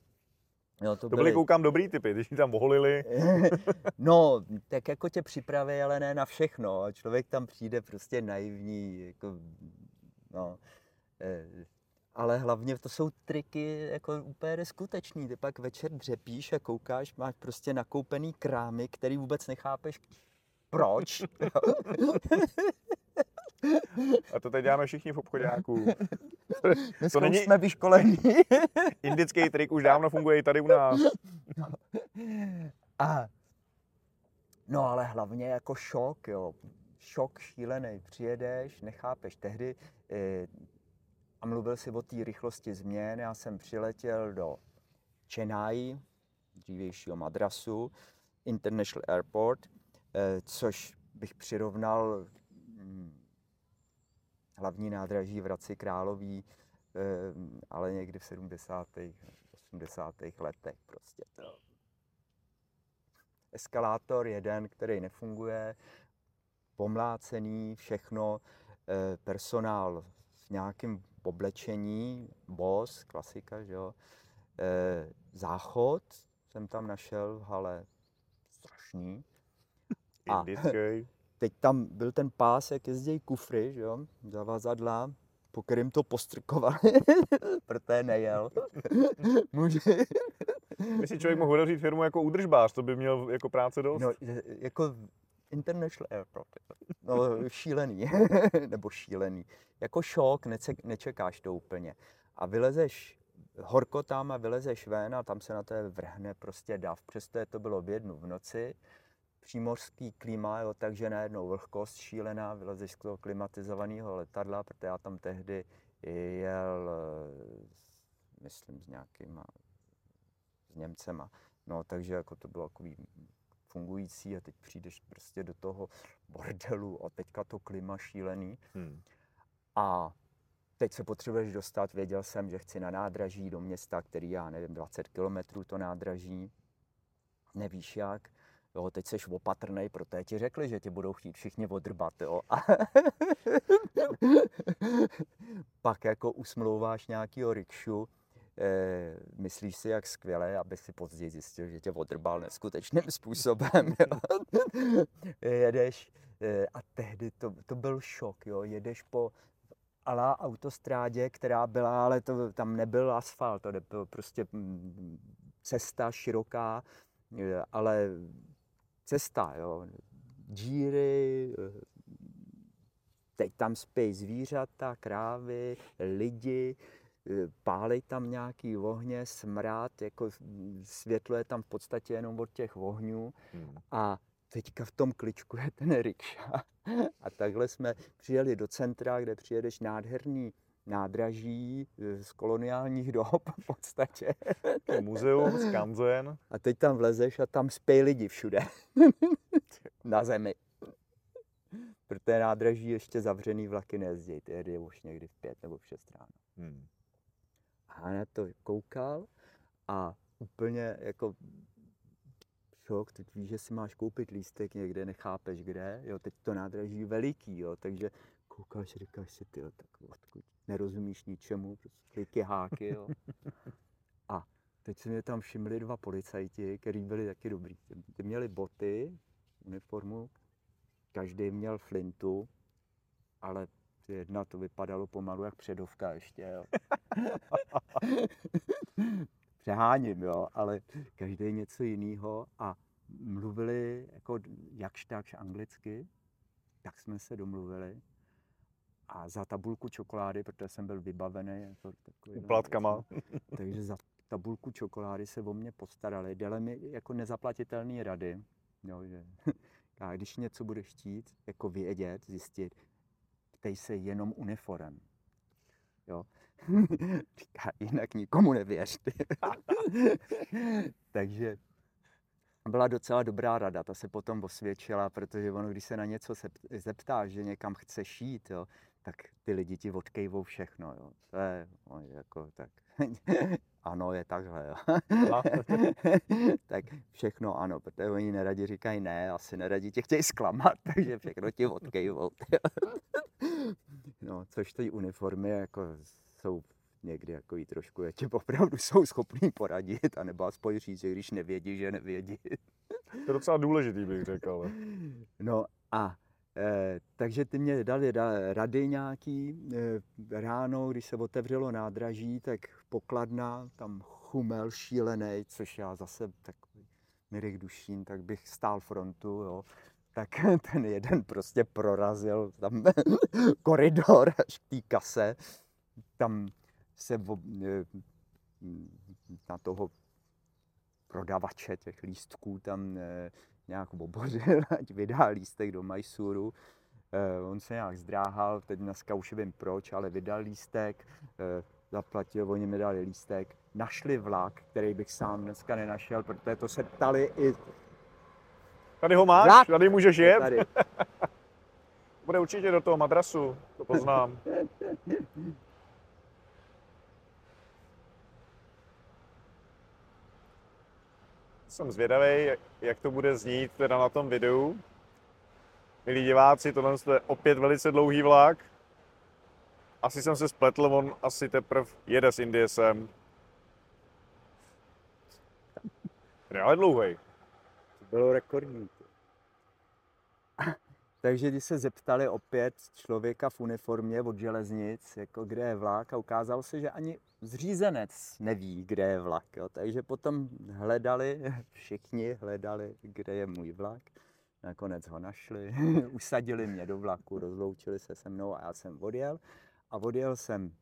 Jo, to, to byly, byly, koukám, dobrý typy, když tam oholili. [laughs] no, tak jako tě připraví, ale ne na všechno. A člověk tam přijde prostě naivní, jako, no. Eh, ale hlavně to jsou triky jako úplně neskutečný. Ty pak večer dřepíš a koukáš, máš prostě nakoupený krámy, který vůbec nechápeš proč. [laughs] [laughs] A to teď děláme všichni v obchodáku. Dneska není... jsme vyškolení. [laughs] Indický trik už dávno funguje i tady u nás. A no ale hlavně jako šok, jo. Šok šílený. Přijedeš, nechápeš. Tehdy eh, a mluvil si o té rychlosti změn. Já jsem přiletěl do Chennai, dřívějšího Madrasu, International Airport, eh, což bych přirovnal hm, hlavní nádraží v Hradci Králový, eh, ale někdy v 70. 80. letech prostě. To. Eskalátor jeden, který nefunguje, pomlácený, všechno, eh, personál v nějakém oblečení, boss, klasika, že jo. E, záchod jsem tam našel v hale strašný. [laughs] A teď tam byl ten pás, jak jezdí kufry, že jo, zavazadla, po kterým to postrkovali, [laughs] protože nejel. [laughs] Může. Myslí, člověk mohl otevřít firmu jako údržbář, to by měl jako práce dost? No, jako International Airport. No, šílený. [laughs] Nebo šílený. Jako šok, nečekáš to úplně. A vylezeš horko tam a vylezeš ven a tam se na to vrhne prostě dav. Přesto je to bylo v jednu v noci. Přímořský klima, jo, takže najednou vlhkost šílená, vylezeš z toho klimatizovaného letadla, protože já tam tehdy jel, myslím, s nějakýma, s Němcema. No, takže jako to bylo takový fungující a teď přijdeš prostě do toho bordelu a teďka to klima šílený. Hmm. A teď se potřebuješ dostat, věděl jsem, že chci na nádraží do města, který já nevím, 20 kilometrů to nádraží, nevíš jak. Jo, teď seš opatrnej, protože ti řekli, že tě budou chtít všichni odrbat, jo. A [laughs] pak jako usmlouváš nějakýho rikšu, Eh, myslíš si, jak skvěle, aby si později zjistil, že tě odrbal neskutečným způsobem. [laughs] jedeš eh, a tehdy to, to byl šok, jo. jedeš po alá autostrádě, která byla, ale to, tam nebyl asfalt, to byl prostě mm, cesta široká, eh, ale cesta, jo. díry, teď tam spí zvířata, krávy, lidi, Eh, pálej tam nějaký ohně, smrad, jako světlo je tam v podstatě jenom od těch ohňů hmm. a teďka v tom kličku je ten rikša. [laughs] A takhle jsme přijeli do centra, kde přijedeš nádherný nádraží eh, z koloniálních dob v podstatě. [laughs] Muzeum z Kanzen. A teď tam vlezeš a tam spej lidi všude. [laughs] Na zemi. Protože nádraží ještě zavřený vlaky nejezdí, tehdy je už někdy v pět nebo v šest ráno. Hmm a na to koukal a úplně jako šok, teď víš, že si máš koupit lístek někde, nechápeš kde, jo, teď to nádraží veliký, jo, takže koukáš, říkáš si, ty, tak odkud, nerozumíš ničemu, prostě háky, jo. [laughs] A teď se mě tam všimli dva policajti, kteří byli taky dobrý. Ty měli boty, uniformu, každý měl flintu, ale jedna to vypadalo pomalu jak předovka ještě, jo. [laughs] Přeháním, jo, ale každý něco jiného a mluvili jako jakž takž anglicky, tak jsme se domluvili a za tabulku čokolády, protože jsem byl vybavený jako takový. Uplatkama. takže za tabulku čokolády se o mě postarali. Dali mi jako nezaplatitelné rady, jo, že [laughs] a když něco budeš chtít, jako vědět, zjistit, ptej se jenom uniform. Jo. [laughs] Říká, jinak nikomu nevěř. [laughs] Takže byla docela dobrá rada, ta se potom osvědčila, protože ono, když se na něco zeptáš, že někam chce šít, jo, tak ty lidi ti odkejvou všechno. Jo. To je jako tak. [laughs] ano, je takhle. Jo. [laughs] tak všechno ano, protože oni neradi říkají ne, asi neradi tě chtějí zklamat, [laughs] takže všechno ti odkejvou. no, což ty uniformy jako jsou někdy jako jí trošku, je tě opravdu jsou schopní poradit, anebo aspoň říct, že když nevědí, že nevědí. To je docela důležitý, bych řekl. Ale. No a takže ty mě dali ra- rady nějaký. Eh, ráno, když se otevřelo nádraží, tak pokladna, tam chumel šílený, což já zase takový Mirek Dušín, tak bych stál frontu, jo. Tak [laughs] ten jeden prostě prorazil tam [laughs] koridor až k té kase. Tam se eh, na toho prodavače těch lístků tam eh, nějak obořil, [laughs] ať vydá lístek do Majsuru. Eh, on se nějak zdráhal, teď dneska už vím proč, ale vydal lístek, eh, zaplatil, oni mi dali lístek, našli vlak, který bych sám dneska nenašel, protože to se ptali i Tady ho máš, Vlak. tady můžeš jet. tady. [laughs] Bude určitě do toho madrasu, to poznám. [laughs] Jsem zvědavý, jak- to bude znít teda na tom videu. Milí diváci, tohle je opět velice dlouhý vlak. Asi jsem se spletl, on asi teprve jede z Indie sem. Ale [laughs] dlouhý. bylo rekordní. Takže když se zeptali opět člověka v uniformě od železnic, jako kde je vlak, a ukázalo se, že ani zřízenec neví, kde je vlak. Jo. Takže potom hledali, [laughs] všichni hledali, kde je můj vlak. Nakonec ho našli, [laughs] usadili mě do vlaku, rozloučili se se mnou a já jsem odjel. A odjel jsem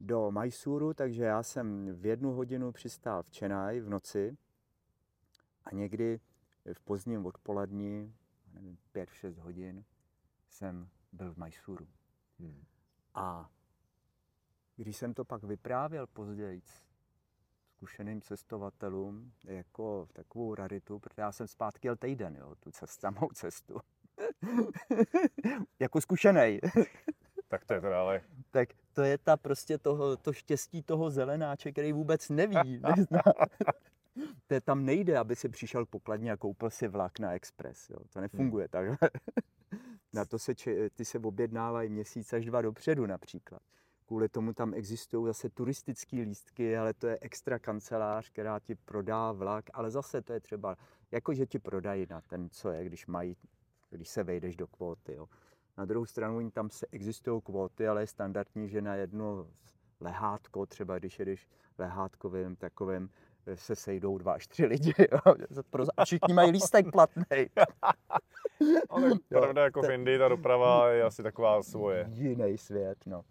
do Majsuru, takže já jsem v jednu hodinu přistál v Chennai v noci a někdy v pozdním odpolední, nevím, 5-6 hodin, jsem byl v Majsuru. Hmm. A když jsem to pak vyprávěl později zkušeným cestovatelům jako takovou raritu, protože já jsem zpátky jel týden, jo, tu cest, samou cestu. [laughs] jako zkušený. [laughs] Tak to je teda ale tak to je ta prostě toho, to štěstí toho zelenáče, který vůbec neví. [laughs] Nezná. [gasps] to tam nejde, aby si přišel k pokladně a koupil si vlak na Express. Jo. To nefunguje takhle. [laughs] na to se, če- ty se objednávají měsíc až dva dopředu například. Kvůli tomu tam existují zase turistické lístky, ale to je extra kancelář, která ti prodá vlak, ale zase to je třeba, jako že ti prodají na ten, co je, když mají, když se vejdeš do kvóty. Jo. Na druhou stranu tam se existují kvóty, ale je standardní, že na jedno lehátko, třeba když jedeš lehátkovým takovým, se sejdou dva až tři lidi. [laughs] A všichni mají lístek platný. [laughs] Ale pravda, jako v Indii ta doprava je asi taková svoje. Jiný svět, no.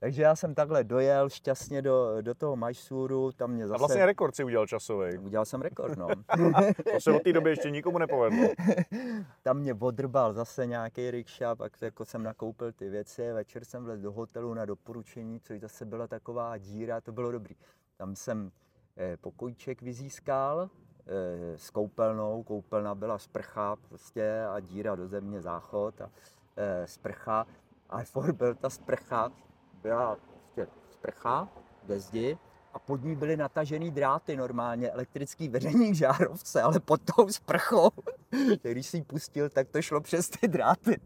Takže já jsem takhle dojel šťastně do, do toho Majsuru, tam mě zase... A vlastně rekord si udělal časový. Udělal jsem rekord, no. [laughs] To se od té doby ještě nikomu nepovedlo. tam mě odrbal zase nějaký rikša, pak jako jsem nakoupil ty věci, večer jsem vlez do hotelu na doporučení, což zase byla taková díra, to bylo dobrý. Tam jsem eh, pokojček vyzískal eh, s koupelnou, koupelna byla sprcha prostě a díra do země, záchod a eh, sprcha. A furt byl ta sprcha, byla prostě sprcha ve zdi a pod ní byly natažený dráty normálně, elektrický vedení žárovce, ale pod tou sprchou [laughs] když si ji pustil, tak to šlo přes ty dráty.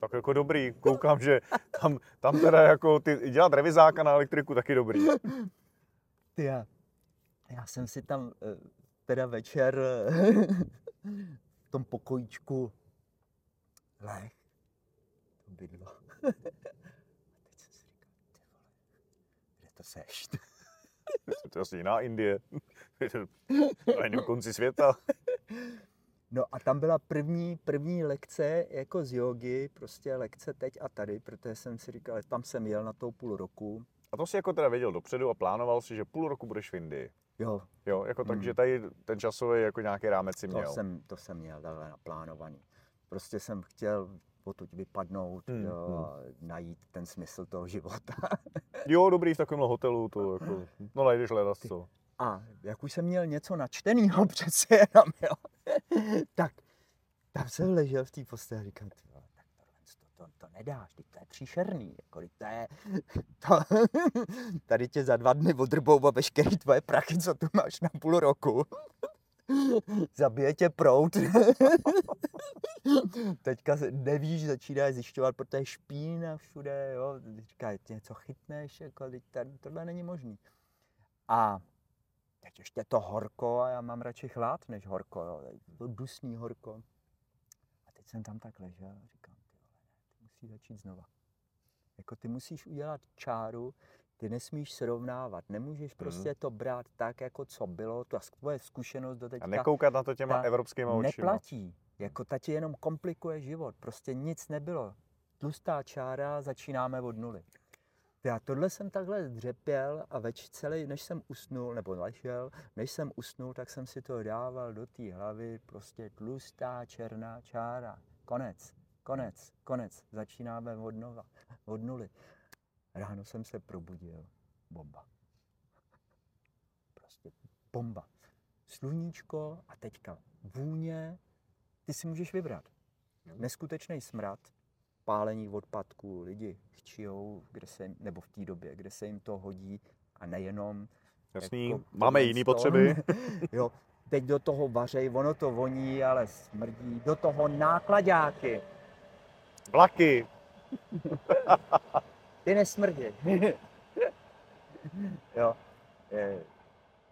Tak jako dobrý, koukám, že tam, tam teda jako ty, dělat revizáka na elektriku taky dobrý. Ty já, já jsem si tam eh, teda večer [laughs] v tom pokojíčku leh, to bydlo. [laughs] A teď jsem si říkal, ty vole, kde to seš? [laughs] To je asi jiná Indie. Na jiném konci světa. No a tam byla první, první lekce jako z jogy, prostě lekce teď a tady, protože jsem si říkal, tam jsem jel na tou půl roku. A to si jako teda věděl dopředu a plánoval si, že půl roku budeš v Indii. Jo, Jo, jako tak, Hmm. že tady ten časový jako nějaký rámec si To měl. jsem, to jsem měl takhle naplánovaný. Prostě jsem chtěl potud vypadnout Hmm, jo, hmm. a najít ten smysl toho života. [laughs] Jo, dobrý v takovémhle hotelu, to [laughs] jako, no najdeš hledat co. A jak už jsem měl něco načtenýho [laughs] přece jenom, jo, tak tam jsem ležel v té posteli a říkal, ty vole, tak tohle to, to, to nedáš, teď to je příšerný, jako teď to je, [laughs] to, [laughs] tady tě za dva dny odrbou a veškerý tvoje prachy, co tu máš na půl roku. [laughs] Zabije tě prout. Teďka nevíš, začínáš zjišťovat, protože je špína všude, jo. Ty něco chytneš, jako, teď tady, tohle není možný. A teď ještě to horko a já mám radši chlad než horko, jo. Dusný horko. A teď jsem tam tak ležel a říkám, musí začít znova. Jako ty musíš udělat čáru, ty nesmíš srovnávat, nemůžeš Mhm. prostě to brát tak, jako co bylo, ta tvoje zkušenost do A teďka nekoukat na to těma evropskýma očima. neplatí. Jako ta ti jenom komplikuje život, prostě nic nebylo. Tlustá čára, začínáme od nuly. Já tohle jsem takhle dřepěl a več celý, než jsem usnul, nebo ležel, než jsem usnul, tak jsem si to dával do té hlavy, prostě tlustá černá čára. Konec, konec, konec. Začínáme od, nova, od nuly. Ráno jsem se probudil. Bomba. Prostě bomba. Sluníčko a teďka vůně. Ty si můžeš vybrat. Neskutečný smrad, pálení odpadků, lidi chčijou, kde se, jim- nebo v té době, kde se jim to hodí a nejenom. Jasný, jako máme sto. potřeby. [laughs] jo, teď do toho vařej, ono to voní, ale smrdí. Do toho nákladáky, Vlaky. [laughs] ty nesmrdí. [laughs] jo.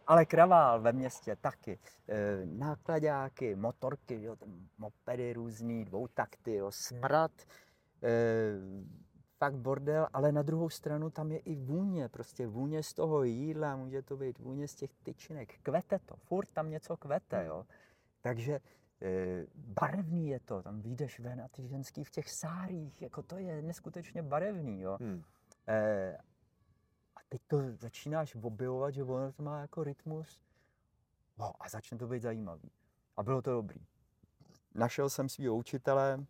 Ale kravál ve městě taky. Eh, Nákladáky, motorky, jo, mopedy různý, dvoutakty, jo, smrad. eh, Fakt bordel, ale na druhou stranu tam je i vůně, prostě vůně z toho jídla, může to být vůně z těch tyčinek. Kvete to, furt tam něco kvete, jo. Takže barevný je to, tam vyjdeš ven a ty ženský v těch sárích, jako to je neskutečně barevný, jo. Hmm. Eh, a teď to začínáš objevovat, že ono to má jako rytmus wow, a začne to být zajímavý. A bylo to dobrý. Našel jsem svého učitele,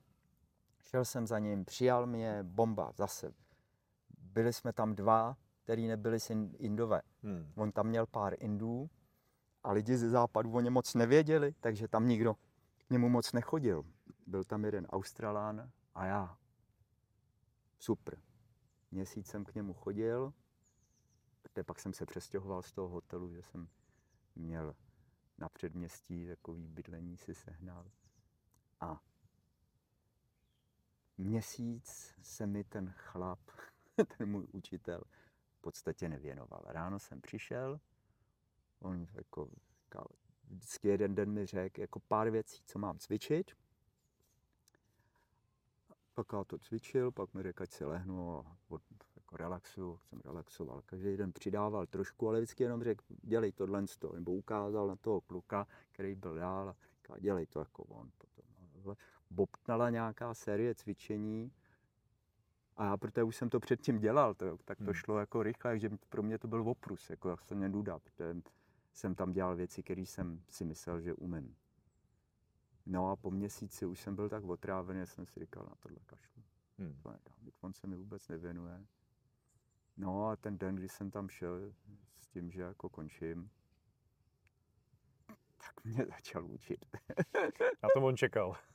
šel jsem za ním, přijal mě, bomba, zase. Byli jsme tam dva, který nebyli In- Indové. Hmm. On tam měl pár Indů a lidi ze západu o ně moc nevěděli, takže tam nikdo němu moc nechodil. Byl tam jeden Australán a já. Super. Měsíc jsem k němu chodil, protože pak jsem se přestěhoval z toho hotelu, že jsem měl na předměstí takový bydlení si sehnal. A měsíc se mi ten chlap, [laughs] ten můj učitel, v podstatě nevěnoval. Ráno jsem přišel, on jako říkal, vždycky jeden den mi řekl jako pár věcí, co mám cvičit. Pak já to cvičil, pak mi řekl, ať si lehnu a od, jako relaxuju, jsem relaxoval. Každý den přidával trošku, ale vždycky jenom řekl, dělej tohle, nebo ukázal na toho kluka, který byl dál a říkal, dělej to jako on. Potom, no, bobtnala nějaká série cvičení, a já, protože už jsem to předtím dělal, to, tak to Hmm. šlo jako rychle, že pro mě to byl oprus, jako jak se mě nuda, protože jsem tam dělal věci, které jsem si myslel, že umím. No a po měsíci už jsem byl tak otrávený, že jsem si říkal, na tohle kašlu. Hmm. To nedám, on se mi vůbec nevěnuje. No a ten den, kdy jsem tam šel s tím, že jako končím, tak mě začal učit. Na to on čekal. [laughs]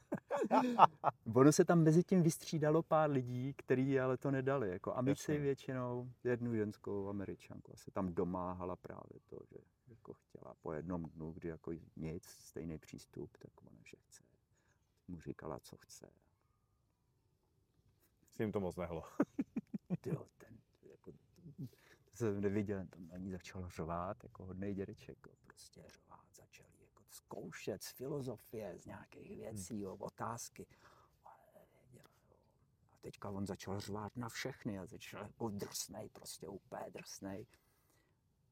[laughs] Ono se tam mezi tím vystřídalo pár lidí, kteří ale to nedali. Jako amici Jasně. většinou, jednu ženskou američanku. A se tam domáhala právě to, že jako chtěla po jednom dnu, kdy jako nic, stejný přístup, tak ona, že chce. Mu říkala, co chce. S ním to moc nehlo. [laughs] Tyjo, ten, jako, to jsem neviděl, tam na ní začal řvát, jako hodnej dědeček, jo, prostě řvát, jako zkoušet z filozofie, z nějakých věcí, jo, otázky. A teďka on začal řvát na všechny a začal jako drsnej, prostě úplně drsnej.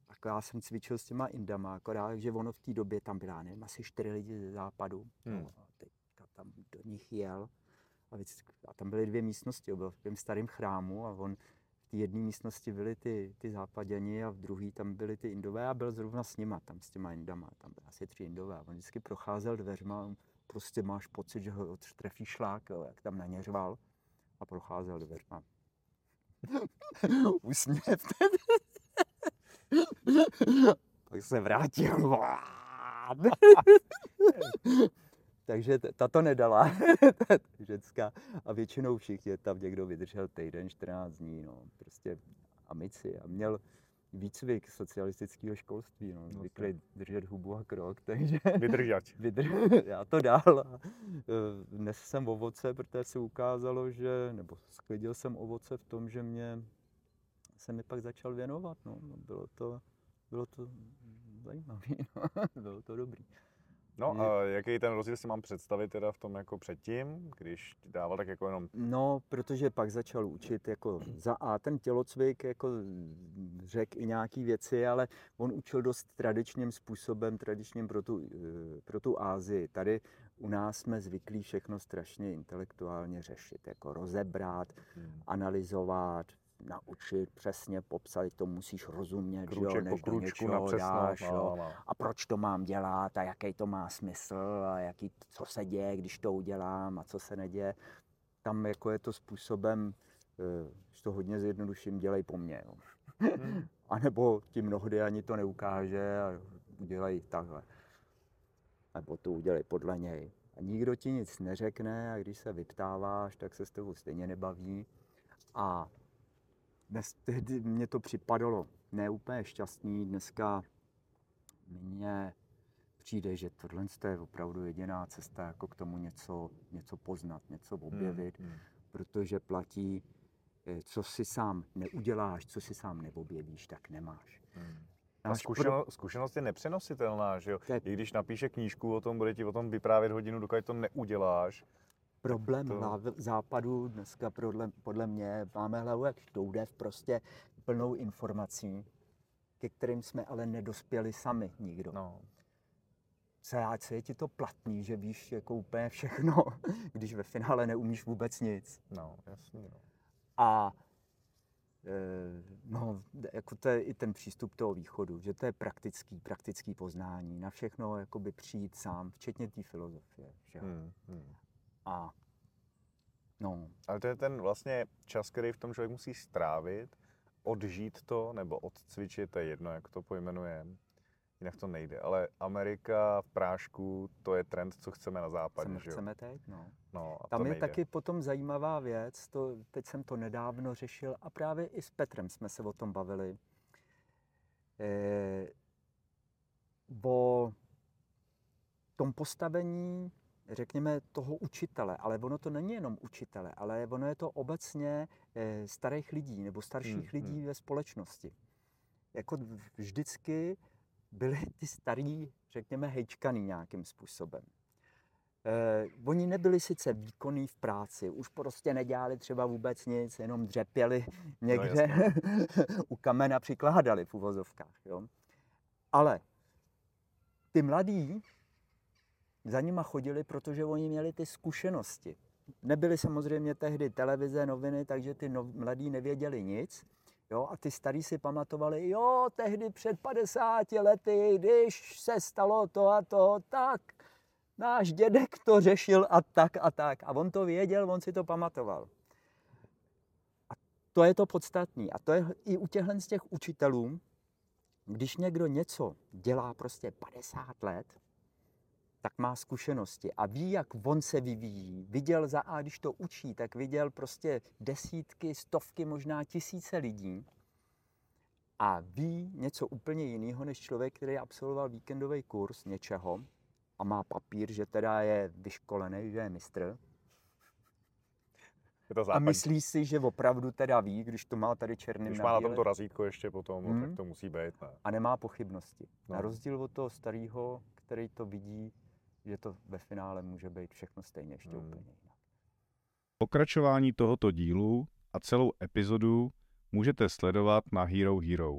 Tak já jsem cvičil s těma Indama, akorát, že ono v té době tam byla, nevím, asi čtyři lidi ze západu. Hmm. No, teďka tam do nich jel a, víc, a tam byly dvě místnosti, byl v takovém starém chrámu a on v té jedné místnosti byli ty, ty západěni a v druhé tam byli ty indové a byl zrovna s nima, tam s těma indama, tam byly asi tři indové a on vždycky procházel dveřma, prostě máš pocit, že ho trefí šlák, jo, jak tam na ně řval a procházel dveřma. [laughs] Úsměv. Pak [laughs] se vrátil. Takže ta to nedala, [laughs] ta ženská. A většinou všichni, tam někdo vydržel týden, 14 dní, no, prostě amici. A měl výcvik socialistického školství, no, No zvyklý držet hubu a krok, [laughs] takže Vydržať. vydrž, [laughs] já to dál. A, eh, Dnes jsem ovoce, protože se ukázalo, že, nebo sklidil jsem ovoce v tom, že mě se mi pak začal věnovat. No. No, Bylo to, bylo to zajímavé, no. bylo to dobrý. No a jaký ten rozdíl si mám představit teda v tom jako předtím, když dával tak jako jenom... No, protože pak začal učit jako za A ten tělocvik jako řekl i nějaký věci, ale on učil dost tradičním způsobem, tradičním pro tu, eh, pro tu Ázii. Tady u nás jsme zvyklí všechno strašně intelektuálně řešit, jako rozebrat, Hmm. analyzovat, naučit, přesně popsat, to musíš rozumět, že jo, Kruček než do něčeho dáš, No, jo no, no. a proč to mám dělat a jaký to má smysl a jaký, co se děje, když to udělám a co se neděje. Tam jako je to způsobem, eh, když to hodně zjednoduším, dělej po mně. Jo. Hmm. [laughs] A nebo ti mnohdy ani to neukáže a udělej takhle. Nebo to udělej podle něj. A nikdo ti nic neřekne a když se vyptáváš, tak se s tebou stejně nebaví. A dnes, tehdy mně to připadalo ne úplně šťastný. Dneska mně přijde, že tohle je opravdu jediná cesta, jako k tomu něco, něco poznat, něco objevit, Hmm. protože platí, eh, co si sám neuděláš, co si sám neobjevíš, tak nemáš. Hmm. A Náš zkušeno, zkušenost je nepřenositelná, že jo? I když napíše knížku o tom, bude ti o tom vyprávět hodinu, dokud to neuděláš. Problém to- západu dneska podle, podle mě máme hlavu jak štoudev, prostě plnou informací, ke kterým jsme ale nedospěli sami nikdo. No. Co, já- co je ti to platný, že víš jako úplně všechno, [laughs] když ve finále neumíš vůbec nic. No, jasný, no. A e, no, jako to je i ten přístup toho východu, že to je praktický, praktický poznání, na všechno jakoby přijít sám, včetně té filozofie. Že? Hmm. Hmm. A no, Ale to je ten vlastně čas, který v tom člověk musí strávit, odžít to nebo odcvičit, to je jedno, jak to pojmenujeme. Jinak to nejde. Ale Amerika v prášku, to je trend, co chceme na západě, chceme, že jo? chceme teď, no. No, a Tam je nejde. taky potom zajímavá věc, to, teď jsem to nedávno řešil a právě i s Petrem jsme se o tom bavili. E, o tom postavení, řekněme, toho učitele, ale ono to není jenom učitele, ale ono je to obecně e, starých lidí nebo starších Hmm, lidí ve společnosti. Jako vždycky byli ty starý, řekněme, hejčkaný nějakým způsobem. Eh, oni nebyli sice výkonní v práci, už prostě nedělali třeba vůbec nic, jenom dřepěli někde [laughs] u kamena, přikládali v uvozovkách. Jo? Ale ty mladí za nima chodili, protože oni měli ty zkušenosti. Nebyly samozřejmě tehdy televize, noviny, takže ty no, mladí nevěděli nic. Jo, a ty starý si pamatovali, jo, tehdy před 50 lety, když se stalo to a to, tak náš dědek to řešil a tak a tak. A on to věděl, on si to pamatoval. A to je to podstatné. A to je i u těchhle z těch učitelů, když někdo něco dělá prostě 50 let, tak má zkušenosti a ví, jak on se vyvíjí. Viděl za A, když to učí, tak viděl prostě desítky, stovky, možná tisíce lidí a ví něco úplně jiného než člověk, který absolvoval víkendový kurz něčeho a má papír, že teda je vyškolený, že je mistr. Je to A myslí si, že opravdu teda ví, když to má tady černým Když má na tom to razítko ještě potom, Hmm. tak to musí být, ne? a nemá pochybnosti. No. Na rozdíl od toho starého, který to vidí, že to ve finále může být všechno stejně ještě Hmm. úplně jinak. Pokračování tohoto dílu a celou epizodu můžete sledovat na Hero Hero.